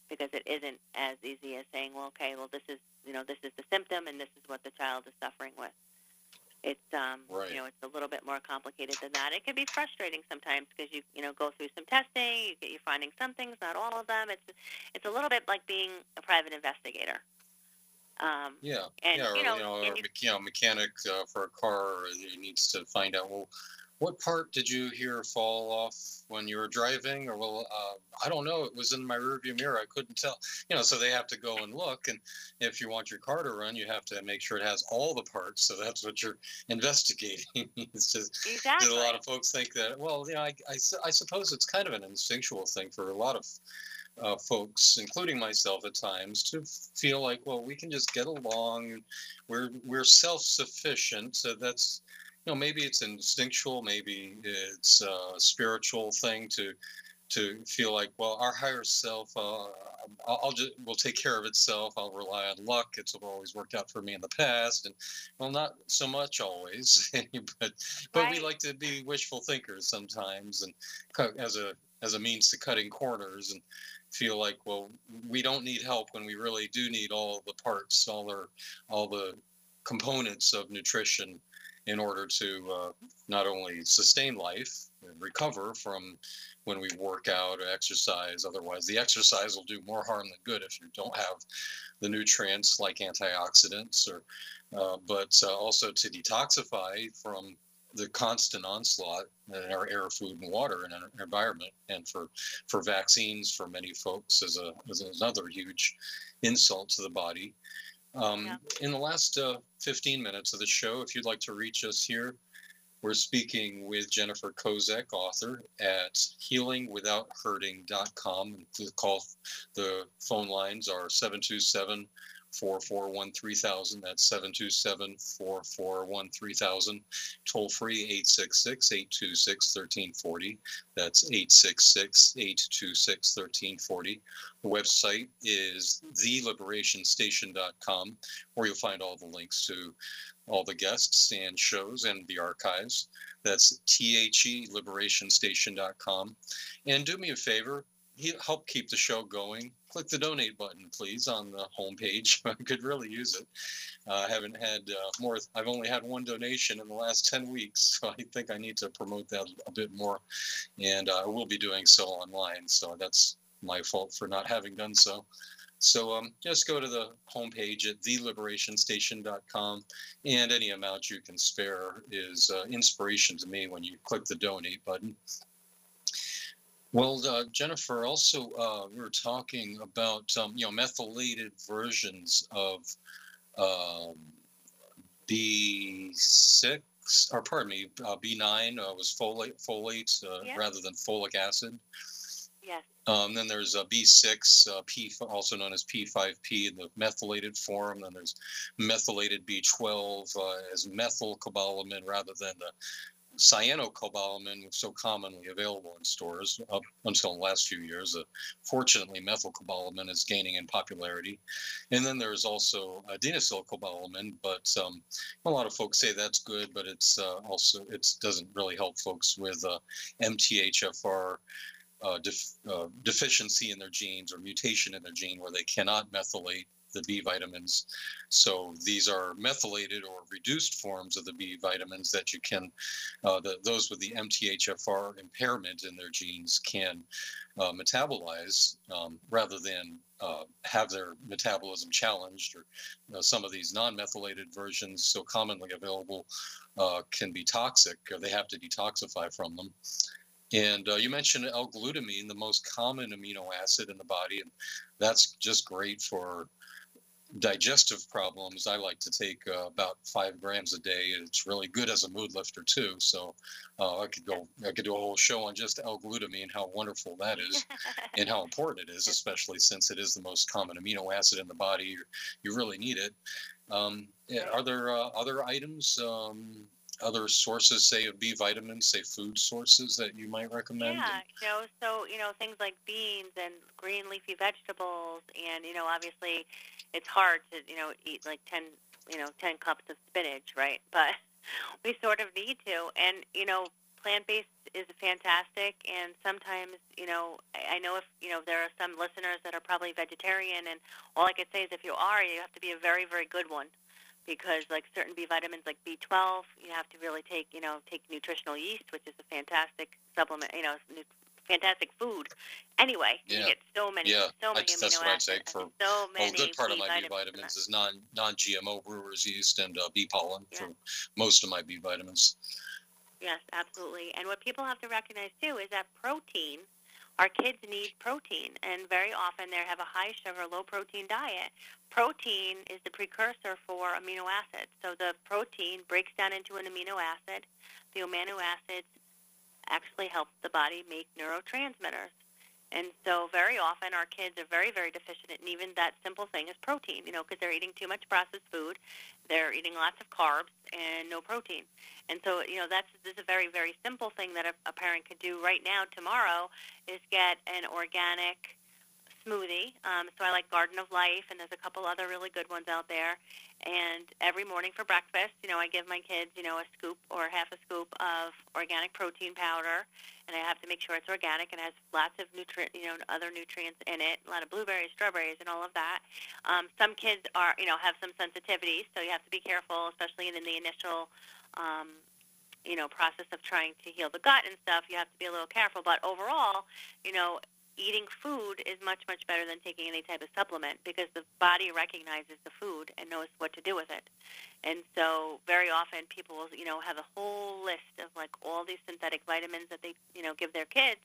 because it isn't as easy as saying, well, okay, well, this is you know this is the symptom, and this is what the child is suffering with. It's um, Right. you know it's a little bit more complicated than that. It can be frustrating sometimes because you you know go through some testing, you get you're finding some things, not all of them. It's it's a little bit like being a private investigator. Um, Yeah, And, yeah, or, you know, you know, and you- you know, mechanic uh, for a car needs to find out well, what part did you hear fall off when you were driving? Or well, uh, I don't know. It was in my rearview mirror. I couldn't tell. You know, so they have to go and look. And if you want your car to run, you have to make sure it has all the parts. So that's what you're investigating. it's just exactly. a lot of folks think that well you know I, I, I suppose it's kind of an instinctual thing for a lot of uh, folks including myself at times to feel like well we can just get along. We're we're self-sufficient so that's you know maybe it's instinctual maybe it's a spiritual thing to to feel like well our higher self uh, I'll, I'll just will take care of itself. I'll rely on luck. It's always worked out for me in the past. And well not so much always but but we like to be wishful thinkers sometimes and as a as a means to cutting corners. And feel like well we don't need help when we really do need all the parts all the all the components of nutrition in order to uh, not only sustain life and recover from when we work out or exercise. Otherwise the exercise will do more harm than good if you don't have the nutrients like antioxidants or uh, but uh, also to detoxify from the constant onslaught in our air, food, and water and our environment, and for for vaccines for many folks is a is another huge insult to the body. Um, Yeah. In the last uh, 15 minutes of the show, if you'd like to reach us here, we're speaking with Jennifer Kozek, author at healingwithouthurting.com. The call, the phone lines are 727 441 3000. That's 727 441 3000. Toll free 866 826 1340. That's 866 826 1340. The website is theliberationstation.com, where you'll find all the links to all the guests and shows and the archives. That's the liberationstation.com. And do me a favor, help keep the show going. Click the donate button, please, on the homepage. I could really use it. Uh, I haven't had uh, more. I've only had one donation in the last 10 weeks, so I think I need to promote that a bit more. And uh, I will be doing so online, so that's my fault for not having done so. So um, just go to the homepage at theliberationstation.com, and any amount you can spare is uh, inspiration to me when you click the donate button. Well, uh, Jennifer, also uh, we were talking about um, you know methylated versions of um, B6, or pardon me, uh, B9 uh, was folate, folate uh, Yeah. rather than folic acid. Yes. Um, then there's a B6, uh, P, also known as P5P in the methylated form. Then there's methylated B12 uh, as methylcobalamin rather than the cyanocobalamin, was so commonly available in stores up until the last few years. Uh, fortunately, methylcobalamin is gaining in popularity. And then there's also adenosylcobalamin, but um, a lot of folks say that's good, but it's uh, also it doesn't really help folks with uh, MTHFR uh, def- uh, deficiency in their genes or mutation in their gene where they cannot methylate the B vitamins. So these are methylated or reduced forms of the B vitamins that you can, uh, the, those with the MTHFR impairment in their genes can uh, metabolize um, rather than uh, have their metabolism challenged. Or you know, some of these non-methylated versions, so commonly available, uh, can be toxic. Or they have to detoxify from them. And uh, you mentioned L-glutamine, the most common amino acid in the body, and that's just great for digestive problems, I like to take uh, about five grams a day. It's really good as a mood lifter too. So uh, I could go, I could do a whole show on just L-glutamine, how wonderful that is, and how important it is, especially since it is the most common amino acid in the body. You, you really need it. Um, yeah, are there uh, other items um, other sources, say of B vitamins, say food sources that you might recommend? Yeah, you know, so you know things like beans and green leafy vegetables, and you know, obviously, it's hard to you know eat like ten you know ten cups of spinach, right? But we sort of need to, and you know, plant based is fantastic, and sometimes you know I know if you know there are some listeners that are probably vegetarian, and all I could say is if you are, you have to be a very very good one because like certain B vitamins like B12, you have to really take, you know, take nutritional yeast, which is a fantastic supplement, you know, fantastic food. Anyway, yeah. you get so many, yeah. so many I, amino that's what acids. I'd say for so many well, a good part of B my B vitamins vitamins is non non GMO brewers yeast and uh, bee pollen Yeah. for most of my B vitamins. Yes, absolutely. And what people have to recognize too is that protein, our kids need protein, and very often they have a high sugar, low protein diet. Protein is the precursor for amino acids. So the protein breaks down into an amino acid. The amino acids actually help the body make neurotransmitters. And so very often our kids are very, very deficient in even that simple thing as protein, you know, because they're eating too much processed food, they're eating lots of carbs and no protein. And so, you know, that's this is a very, very simple thing that a, a parent could do right now, tomorrow, is get an organic smoothie. Um, so I like Garden of Life, and there's a couple other really good ones out there. And every morning for breakfast, you know, I give my kids, you know, a scoop or half a scoop of organic protein powder, and I have to make sure it's organic and has lots of nutrient, you know, other nutrients in it, a lot of blueberries, strawberries, and all of that. Um, some kids are, you know, have some sensitivities, so you have to be careful, especially in the initial. Um, you know, process of trying to heal the gut and stuff, you have to be a little careful. But overall, you know, eating food is much much better than taking any type of supplement because the body recognizes the food and knows what to do with it. And so very often people will you know have a whole list of like all these synthetic vitamins that they you know give their kids.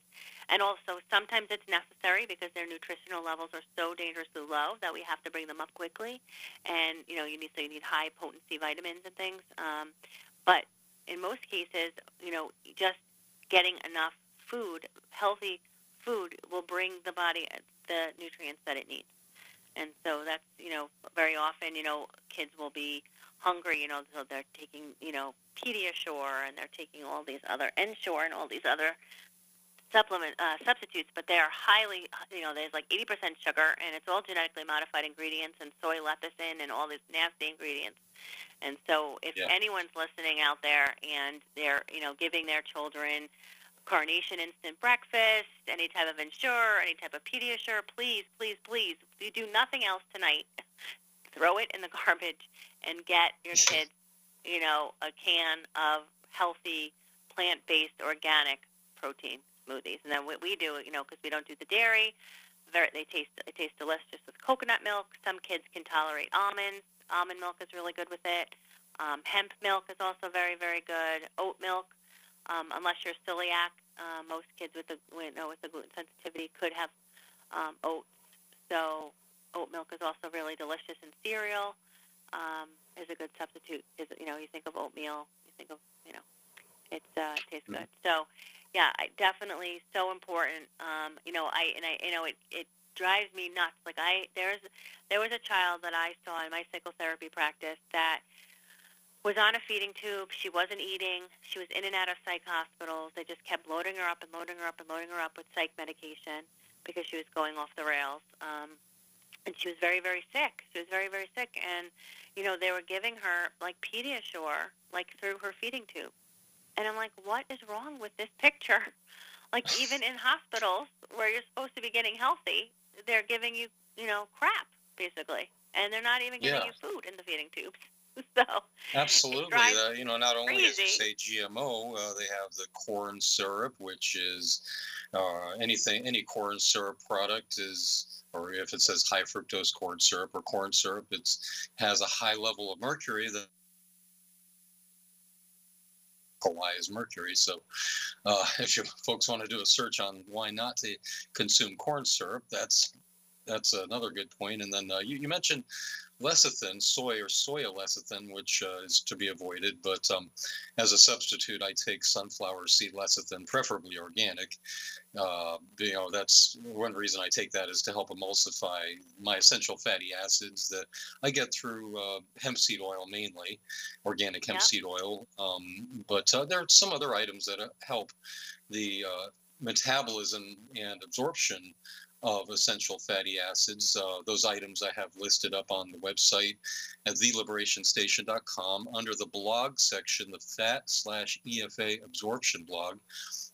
And also sometimes it's necessary because their nutritional levels are so dangerously low that we have to bring them up quickly. And you know you need so you need high potency vitamins and things. Um, but in most cases you know just getting enough food healthy food will bring the body the nutrients that it needs. And so that's, you know, very often, you know, kids will be hungry, you know, so they're taking, you know, Pediasure and they're taking all these other Ensure and all these other supplement uh, substitutes, but they are highly, you know, there's like 80% sugar and it's all genetically modified ingredients and soy lecithin and all these nasty ingredients. And so if Yeah. anyone's listening out there and they're, you know, giving their children Carnation Instant Breakfast, any type of Ensure, any type of Pediasure, please, please, please, you do nothing else tonight. Throw it in the garbage and get your kids, you know, a can of healthy, plant-based, organic protein smoothies. And then what we do, you know, because we don't do the dairy, they taste they taste delicious with coconut milk. Some kids can tolerate almonds. Almond milk is really good with it. Um, hemp milk is also very, very good. Oat milk um, unless you're celiac. Uh, most kids with the you know, with the gluten sensitivity could have um, oats. So oat milk is also really delicious in cereal. Um, is a good substitute. Is you know you think of oatmeal, you think of you know it's uh, it tastes good. So yeah, I definitely so important. Um, you know I and I you know it it drives me nuts. Like I there's there was a child that I saw in my psychotherapy practice that was on a feeding tube. She wasn't eating. She was in and out of psych hospitals. They just kept loading her up and loading her up and loading her up with psych medication because she was going off the rails. Um, and she was very, very sick. She was very, very sick. And, you know, they were giving her, like, Pediasure, like, through her feeding tube. And I'm like, what is wrong with this picture? Like, even in hospitals where you're supposed to be getting healthy, they're giving you, you know, crap, basically. And they're not even giving Yeah. you food in the feeding tubes. So, Absolutely. Uh, you know, not only as you crazy. say GMO, uh, they have the corn syrup, which is uh, anything, any corn syrup product is, or if it says high fructose corn syrup or corn syrup, it has a high level of mercury that why is mercury. So, uh, if you folks want to do a search on why not to consume corn syrup, that's that's another good point. And then uh, you, you mentioned lecithin, soy or soya lecithin, which uh, is to be avoided. But um, as a substitute, I take sunflower seed lecithin, preferably organic. Uh, you know, that's one reason I take that is to help emulsify my essential fatty acids that I get through uh, hemp seed oil mainly, organic hemp Yep. seed oil. Um, but uh, there are some other items that uh, help the uh, metabolism and absorption of essential fatty acids. Uh, those items I have listed up on the website at theliberationstation.com under the blog section, the fat slash EFA absorption blog.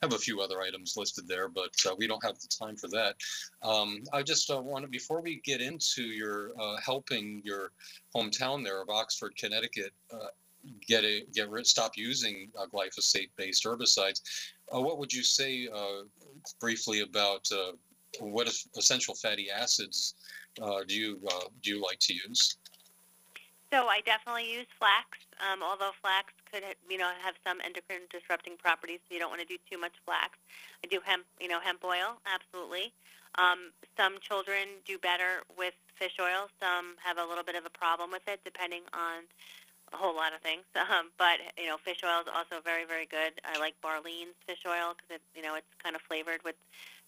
I have a few other items listed there, but uh, we don't have the time for that. Um, I just uh, to, before we get into your uh, helping your hometown there of Oxford, Connecticut, uh, get a, get rid, stop using uh, glyphosate-based herbicides. Uh, what would you say uh, briefly about uh, what essential fatty acids uh, do you uh, do you like to use? So I definitely use flax, um, although flax could, you know, have some endocrine disrupting properties, so you don't want to do too much flax. I do hemp, you know, hemp oil, absolutely. Um, some children do better with fish oil. Some have a little bit of a problem with it, depending on a whole lot of things. Um, but you know, fish oil is also very, very good. I like Barlean's fish oil because it, you know, it's kind of flavored with,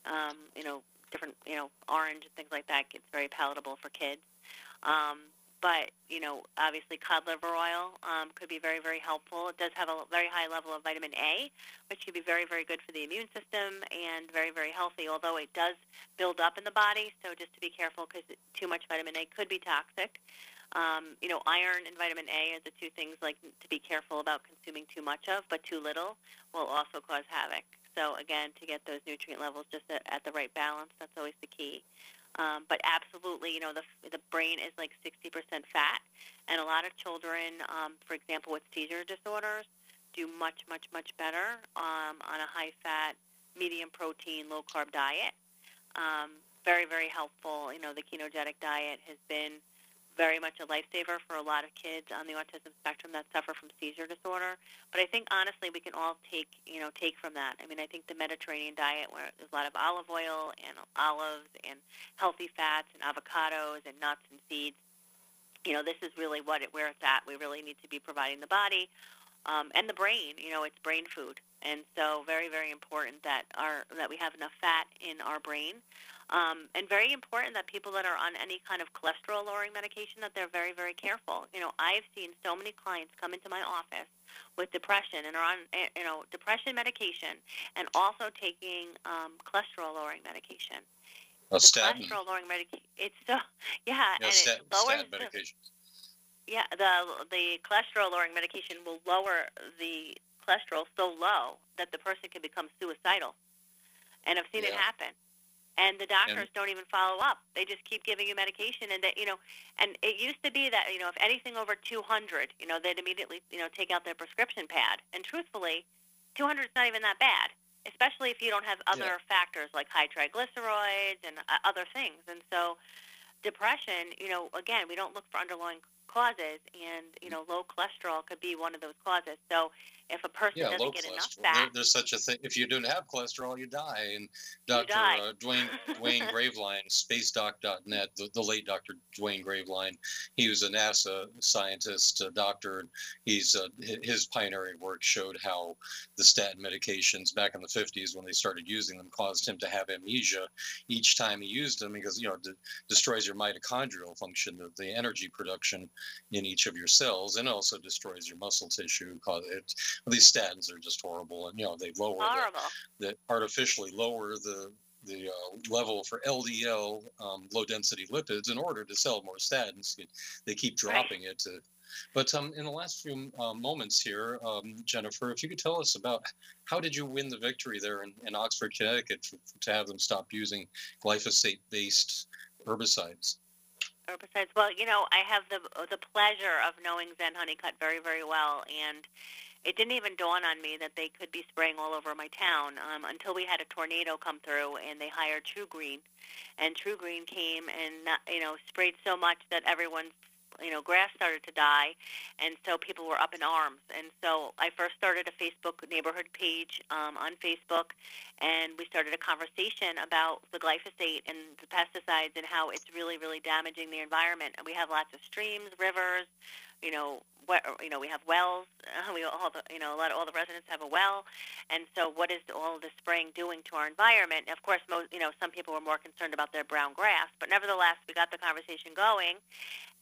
um, you know, different, you know, orange and things like that. It's very palatable for kids. Um, but you know, obviously, cod liver oil um, could be very, very helpful. It does have a very high level of vitamin A, which can be very, very good for the immune system and very, very healthy. Although it does build up in the body, so just to be careful because too much vitamin A could be toxic. Um, you know, iron and vitamin A are the two things like to be careful about consuming too much of, but too little will also cause havoc. So again, to get those nutrient levels just at, at the right balance, that's always the key. Um, but absolutely, you know, the the brain is like 60% fat, and a lot of children, um, for example, with seizure disorders, do much, much, much better um, on a high fat, medium protein, low carb diet. Um, very, very helpful. You know, the ketogenic diet has been very much a lifesaver for a lot of kids on the autism spectrum that suffer from seizure disorder. But I think honestly, we can all take you know take from that. I mean, I think the Mediterranean diet, where there's a lot of olive oil and olives and healthy fats and avocados and nuts and seeds. You know, this is really what it, where it's at. We really need to be providing the body um, and the brain. You know, it's brain food, and so very, very important that our that we have enough fat in our brain. Um, and very important that people that are on any kind of cholesterol lowering medication that they're very very careful. You know, I've seen so many clients come into my office with depression and are on eh, you know depression medication and also taking um, cholesterol lowering medication. A the statin, cholesterol lowering medication. It's so yeah, yeah, and stat, it lowers statin the, medication. yeah, the the cholesterol lowering medication will lower the cholesterol so low that the person can become suicidal. And I've seen it happen. And the doctors don't even follow up. They just keep giving you medication and they, you know, and it used to be that, you know, if anything over 200, you know, they'd immediately, you know, take out their prescription pad. And truthfully, 200 is not even that bad, especially if you don't have other factors like high triglycerides and uh, other things. And so depression, you know, again, we don't look for underlying causes, and you know, low cholesterol could be one of those causes. So, if a person Yeah, doesn't get enough cholesterol. There, there's such a thing. If you don't have cholesterol, you die. And Dr. die. Uh, Duane Duane Graveline, spacedoc.net, the, the late Dr. Duane Graveline, he was a NASA scientist, a doctor. He's uh, his pioneering work showed how the statin medications back in the 50s, when they started using them, caused him to have amnesia each time he used them because you know it de- destroys your mitochondrial function, the, the energy production in each of your cells, and also destroys your muscle tissue. Cause it these statins are just horrible, and you know they lower horrible. the, that artificially lower the the uh, level for LDL, um, low density lipids, in order to sell more statins. They keep dropping it to. But um, in the last few uh, moments here, um, Jennifer, if you could tell us about how did you win the victory there in, in Oxford, Connecticut, to, to have them stop using glyphosate-based herbicides? herbicides. Well, you know, I have the the pleasure of knowing Zen Honeycutt very, very well, and it didn't even dawn on me that they could be spraying all over my town um, until we had a tornado come through, and they hired TruGreen, and TruGreen came and you know sprayed so much that everyone you know, grass started to die, and so people were up in arms. And so I first started a Facebook neighborhood page um, on Facebook, and we started a conversation about the glyphosate and the pesticides and how it's really, really damaging the environment. And we have lots of streams, rivers, you know, you know, we have wells. Uh, we all the, you know, a lot of all the residents have a well, and so what is all the spraying doing to our environment? Of course, most, you know, some people were more concerned about their brown grass, but nevertheless, we got the conversation going,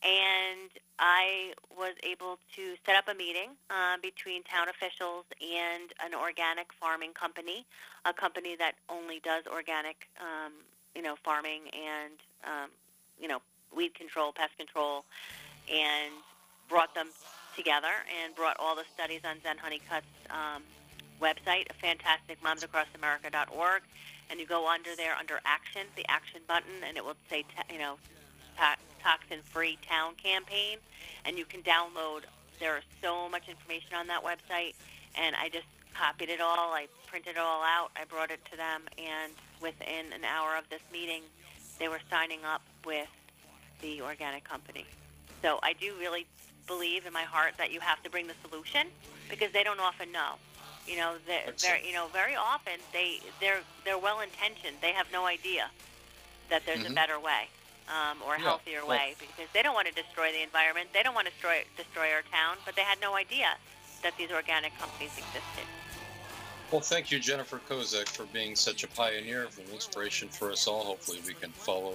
and I was able to set up a meeting uh, between town officials and an organic farming company, a company that only does organic, um, you know, farming and um, you know, weed control, pest control, and brought them together and brought all the studies on Zen Honeycutt's um, website, fantasticmomsacrossamerica.org, and you go under there under action, the action button, and it will say, t- you know, to- toxin-free town campaign, and you can download. There is so much information on that website, and I just copied it all. I printed it all out. I brought it to them, and within an hour of this meeting, they were signing up with the organic company. So I do really believe in my heart that you have to bring the solution because they don't often know. You know, they're, they're you know very often they they're they're well intentioned. They have no idea that there's a Mhm. better way um, or a Yeah, healthier well- way because they don't want to destroy the environment. They don't want to destroy destroy our town, but they had no idea that these organic companies existed. Well, thank you, Jennifer Kozek, for being such a pioneer of an inspiration for us all. Hopefully, we can follow